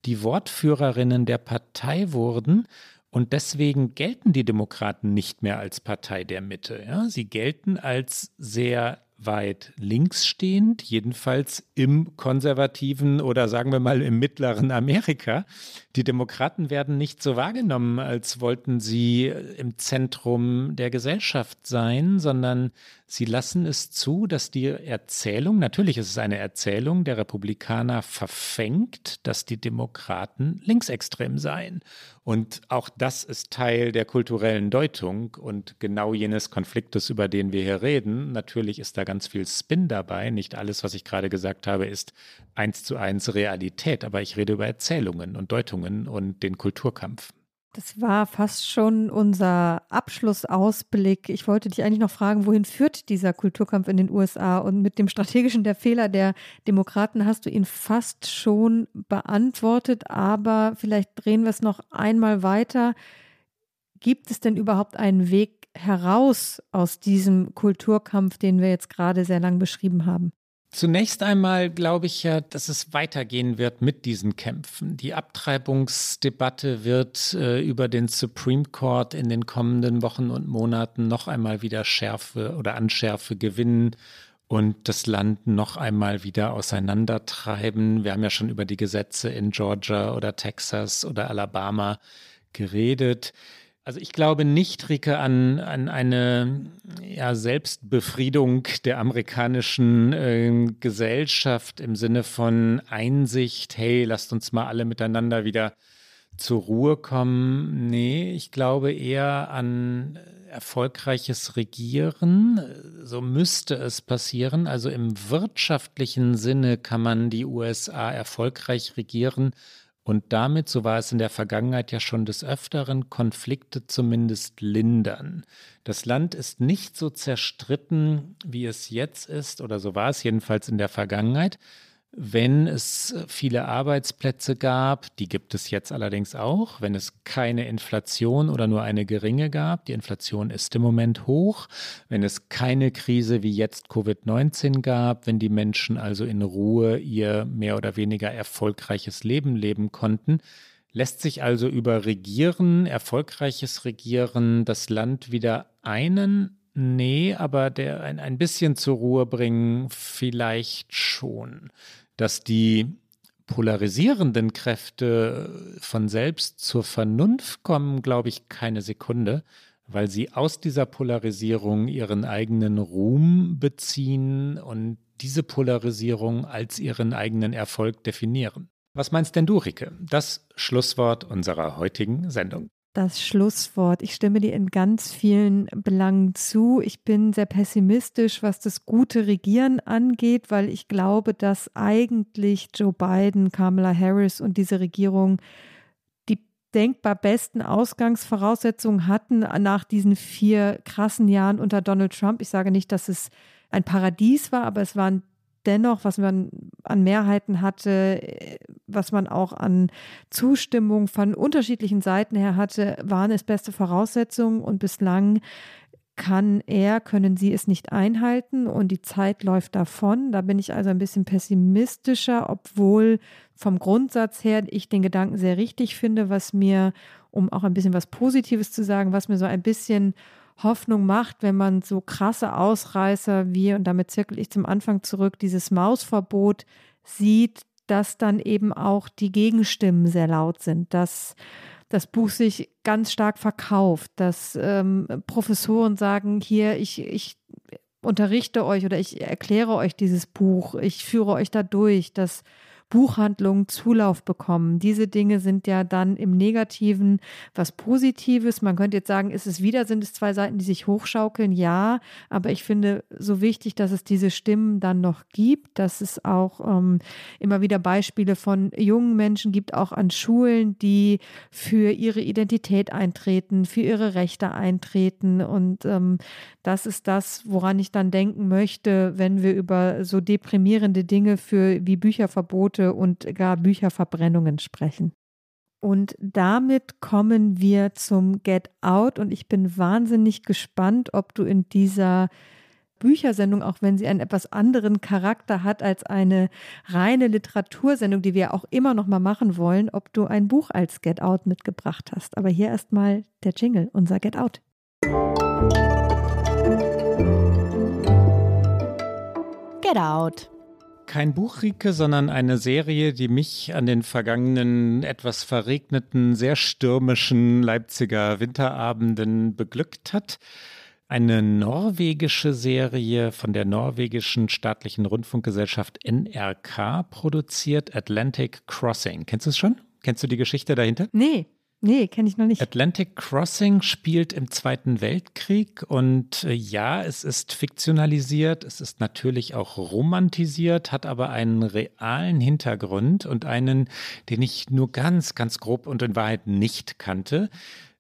die Wortführerinnen der Partei wurden. Und deswegen gelten die Demokraten nicht mehr als Partei der Mitte. Ja? Sie gelten als sehr weit links stehend, jedenfalls im konservativen oder sagen wir mal im mittleren Amerika. Die Demokraten werden nicht so wahrgenommen, als wollten sie im Zentrum der Gesellschaft sein, sondern sie lassen es zu, dass die Erzählung, natürlich ist es eine Erzählung der Republikaner verfängt, dass die Demokraten linksextrem seien. Und auch das ist Teil der kulturellen Deutung und genau jenes Konfliktes, über den wir hier reden. Natürlich ist da ganz viel Spin dabei. Nicht alles, was ich gerade gesagt habe, ist eins zu eins Realität, aber ich rede über Erzählungen und Deutungen und den Kulturkampf. Das war fast schon unser Abschlussausblick. Ich wollte dich eigentlich noch fragen, wohin führt dieser Kulturkampf in den USA? Und mit dem strategischen der Fehler der Demokraten hast du ihn fast schon beantwortet, aber vielleicht drehen wir es noch einmal weiter. Gibt es denn überhaupt einen Weg heraus aus diesem Kulturkampf, den wir jetzt gerade sehr lang beschrieben haben? Zunächst einmal glaube ich ja, dass es weitergehen wird mit diesen Kämpfen. Die Abtreibungsdebatte wird äh, über den Supreme Court in den kommenden Wochen und Monaten noch einmal wieder Schärfe oder Anschärfe gewinnen und das Land noch einmal wieder auseinandertreiben. Wir haben ja schon über die Gesetze in Georgia oder Texas oder Alabama geredet. Also ich glaube nicht, Rike, an, an eine ja, Selbstbefriedung der amerikanischen äh, Gesellschaft im Sinne von Einsicht, hey, lasst uns mal alle miteinander wieder zur Ruhe kommen. Nee, ich glaube eher an erfolgreiches Regieren. So müsste es passieren. Also im wirtschaftlichen Sinne kann man die USA erfolgreich regieren und damit, so war es in der Vergangenheit ja schon des Öfteren, Konflikte zumindest lindern. Das Land ist nicht so zerstritten, wie es jetzt ist, oder so war es jedenfalls in der Vergangenheit wenn es viele Arbeitsplätze gab, die gibt es jetzt allerdings auch, wenn es keine Inflation oder nur eine geringe gab, die Inflation ist im Moment hoch, wenn es keine Krise wie jetzt Covid-19 gab, wenn die Menschen also in Ruhe ihr mehr oder weniger erfolgreiches Leben leben konnten, lässt sich also über Regieren, erfolgreiches Regieren, das Land wieder einen Nee, aber der ein, ein bisschen zur Ruhe bringen, vielleicht schon dass die polarisierenden Kräfte von selbst zur Vernunft kommen, glaube ich, keine Sekunde, weil sie aus dieser Polarisierung ihren eigenen Ruhm beziehen und diese Polarisierung als ihren eigenen Erfolg definieren. Was meinst denn du, Rike? Das Schlusswort unserer heutigen Sendung das Schlusswort. Ich stimme dir in ganz vielen Belangen zu. Ich bin sehr pessimistisch, was das gute Regieren angeht, weil ich glaube, dass eigentlich Joe Biden, Kamala Harris und diese Regierung die denkbar besten Ausgangsvoraussetzungen hatten nach diesen vier krassen Jahren unter Donald Trump. Ich sage nicht, dass es ein Paradies war, aber es waren dennoch, was man an Mehrheiten hatte, was man auch an Zustimmung von unterschiedlichen Seiten her hatte, waren es beste Voraussetzungen und bislang kann er, können sie es nicht einhalten und die Zeit läuft davon. Da bin ich also ein bisschen pessimistischer, obwohl vom Grundsatz her ich den Gedanken sehr richtig finde, was mir, um auch ein bisschen was Positives zu sagen, was mir so ein bisschen Hoffnung macht, wenn man so krasse Ausreißer wie, und damit zirkel ich zum Anfang zurück, dieses Mausverbot sieht, dass dann eben auch die Gegenstimmen sehr laut sind, dass das Buch sich ganz stark verkauft, dass ähm, Professoren sagen, hier, ich, ich unterrichte euch oder ich erkläre euch dieses Buch, ich führe euch da durch, dass Buchhandlungen Zulauf bekommen. Diese Dinge sind ja dann im Negativen was Positives. Man könnte jetzt sagen, ist es wieder, sind es zwei Seiten, die sich hochschaukeln? Ja, aber ich finde so wichtig, dass es diese Stimmen dann noch gibt, dass es auch ähm, immer wieder Beispiele von jungen Menschen gibt, auch an Schulen, die für ihre Identität eintreten, für ihre Rechte eintreten. Und ähm, das ist das, woran ich dann denken möchte, wenn wir über so deprimierende Dinge für wie Bücherverbote Verbote und gar Bücherverbrennungen sprechen. Und damit kommen wir zum Get Out und ich bin wahnsinnig gespannt, ob du in dieser Büchersendung, auch wenn sie einen etwas anderen Charakter hat als eine reine Literatursendung, die wir auch immer noch mal machen wollen, ob du ein Buch als Get Out mitgebracht hast. Aber hier erstmal der Jingle, unser Get Out. Get Out kein Buch, Rike, sondern eine Serie, die mich an den vergangenen, etwas verregneten, sehr stürmischen Leipziger Winterabenden beglückt hat. Eine norwegische Serie von der norwegischen staatlichen Rundfunkgesellschaft NRK produziert, Atlantic Crossing. Kennst du es schon? Kennst du die Geschichte dahinter? Nee. Nee, kenne ich noch nicht. Atlantic Crossing spielt im Zweiten Weltkrieg und äh, ja, es ist fiktionalisiert, es ist natürlich auch romantisiert, hat aber einen realen Hintergrund und einen, den ich nur ganz, ganz grob und in Wahrheit nicht kannte.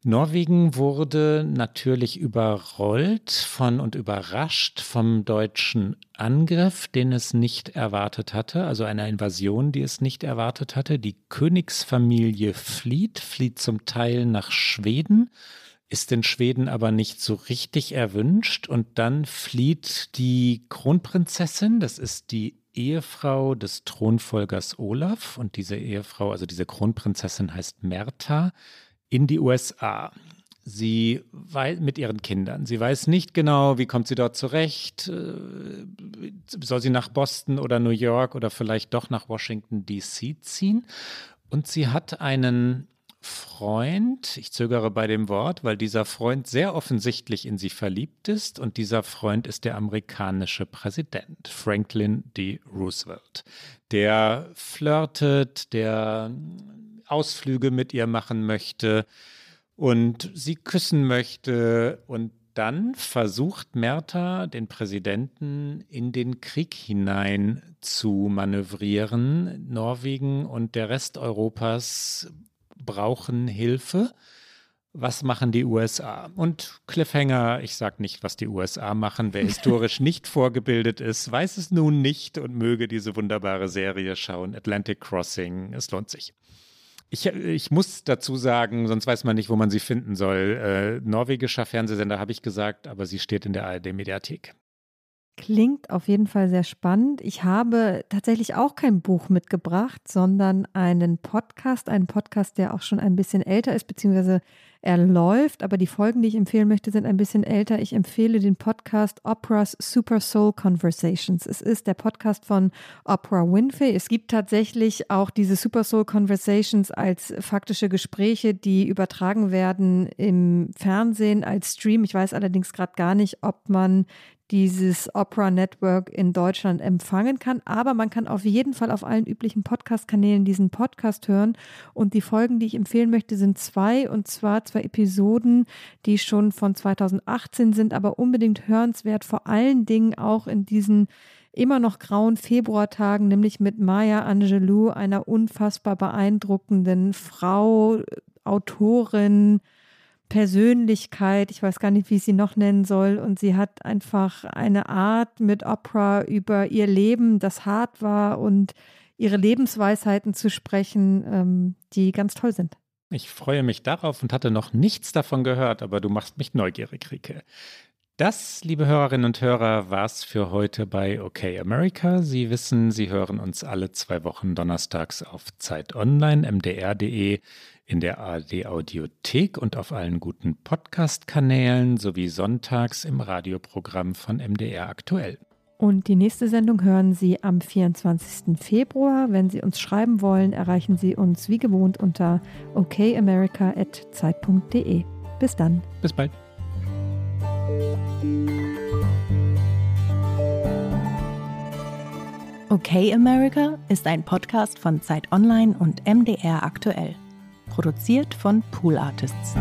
Norwegen wurde natürlich überrollt von und überrascht vom deutschen Angriff, den es nicht erwartet hatte, also einer Invasion, die es nicht erwartet hatte. Die Königsfamilie flieht, flieht zum Teil nach Schweden ist in Schweden aber nicht so richtig erwünscht. Und dann flieht die Kronprinzessin, das ist die Ehefrau des Thronfolgers Olaf. Und diese Ehefrau, also diese Kronprinzessin heißt Mertha, in die USA. Sie weiß mit ihren Kindern. Sie weiß nicht genau, wie kommt sie dort zurecht. Äh, soll sie nach Boston oder New York oder vielleicht doch nach Washington DC ziehen? Und sie hat einen Freund, ich zögere bei dem Wort, weil dieser Freund sehr offensichtlich in sie verliebt ist und dieser Freund ist der amerikanische Präsident Franklin D. Roosevelt. Der flirtet, der Ausflüge mit ihr machen möchte und sie küssen möchte und dann versucht Merta, den Präsidenten in den Krieg hinein zu manövrieren. Norwegen und der Rest Europas brauchen Hilfe. Was machen die USA? Und Cliffhanger, ich sage nicht, was die USA machen. Wer *laughs* historisch nicht vorgebildet ist, weiß es nun nicht und möge diese wunderbare Serie schauen. Atlantic Crossing, es lohnt sich. Ich, ich muss dazu sagen, sonst weiß man nicht, wo man sie finden soll. Äh, norwegischer Fernsehsender habe ich gesagt, aber sie steht in der ARD-Mediathek. Klingt auf jeden Fall sehr spannend. Ich habe tatsächlich auch kein Buch mitgebracht, sondern einen Podcast, einen Podcast, der auch schon ein bisschen älter ist, beziehungsweise er läuft, aber die Folgen, die ich empfehlen möchte, sind ein bisschen älter. Ich empfehle den Podcast Oprah's Super Soul Conversations. Es ist der Podcast von Oprah Winfrey. Es gibt tatsächlich auch diese Super Soul Conversations als faktische Gespräche, die übertragen werden im Fernsehen als Stream. Ich weiß allerdings gerade gar nicht, ob man dieses Opera Network in Deutschland empfangen kann. Aber man kann auf jeden Fall auf allen üblichen Podcast-Kanälen diesen Podcast hören. Und die Folgen, die ich empfehlen möchte, sind zwei. Und zwar zwei Episoden, die schon von 2018 sind, aber unbedingt hörenswert. Vor allen Dingen auch in diesen immer noch grauen Februartagen, nämlich mit Maya Angelou, einer unfassbar beeindruckenden Frau, Autorin, Persönlichkeit, ich weiß gar nicht, wie ich sie noch nennen soll. Und sie hat einfach eine Art mit Opera über ihr Leben, das hart war und ihre Lebensweisheiten zu sprechen, ähm, die ganz toll sind. Ich freue mich darauf und hatte noch nichts davon gehört, aber du machst mich neugierig, Rike. Das, liebe Hörerinnen und Hörer, war's für heute bei OK America. Sie wissen, Sie hören uns alle zwei Wochen donnerstags auf Zeit Online, mdr.de in der ARD Audiothek und auf allen guten Podcast-Kanälen sowie sonntags im Radioprogramm von MDR aktuell. Und die nächste Sendung hören Sie am 24. Februar. Wenn Sie uns schreiben wollen, erreichen Sie uns wie gewohnt unter okamerica.zeit.de. Bis dann. Bis bald. Okay America ist ein Podcast von Zeit Online und MDR aktuell. Produziert von Pool Artists.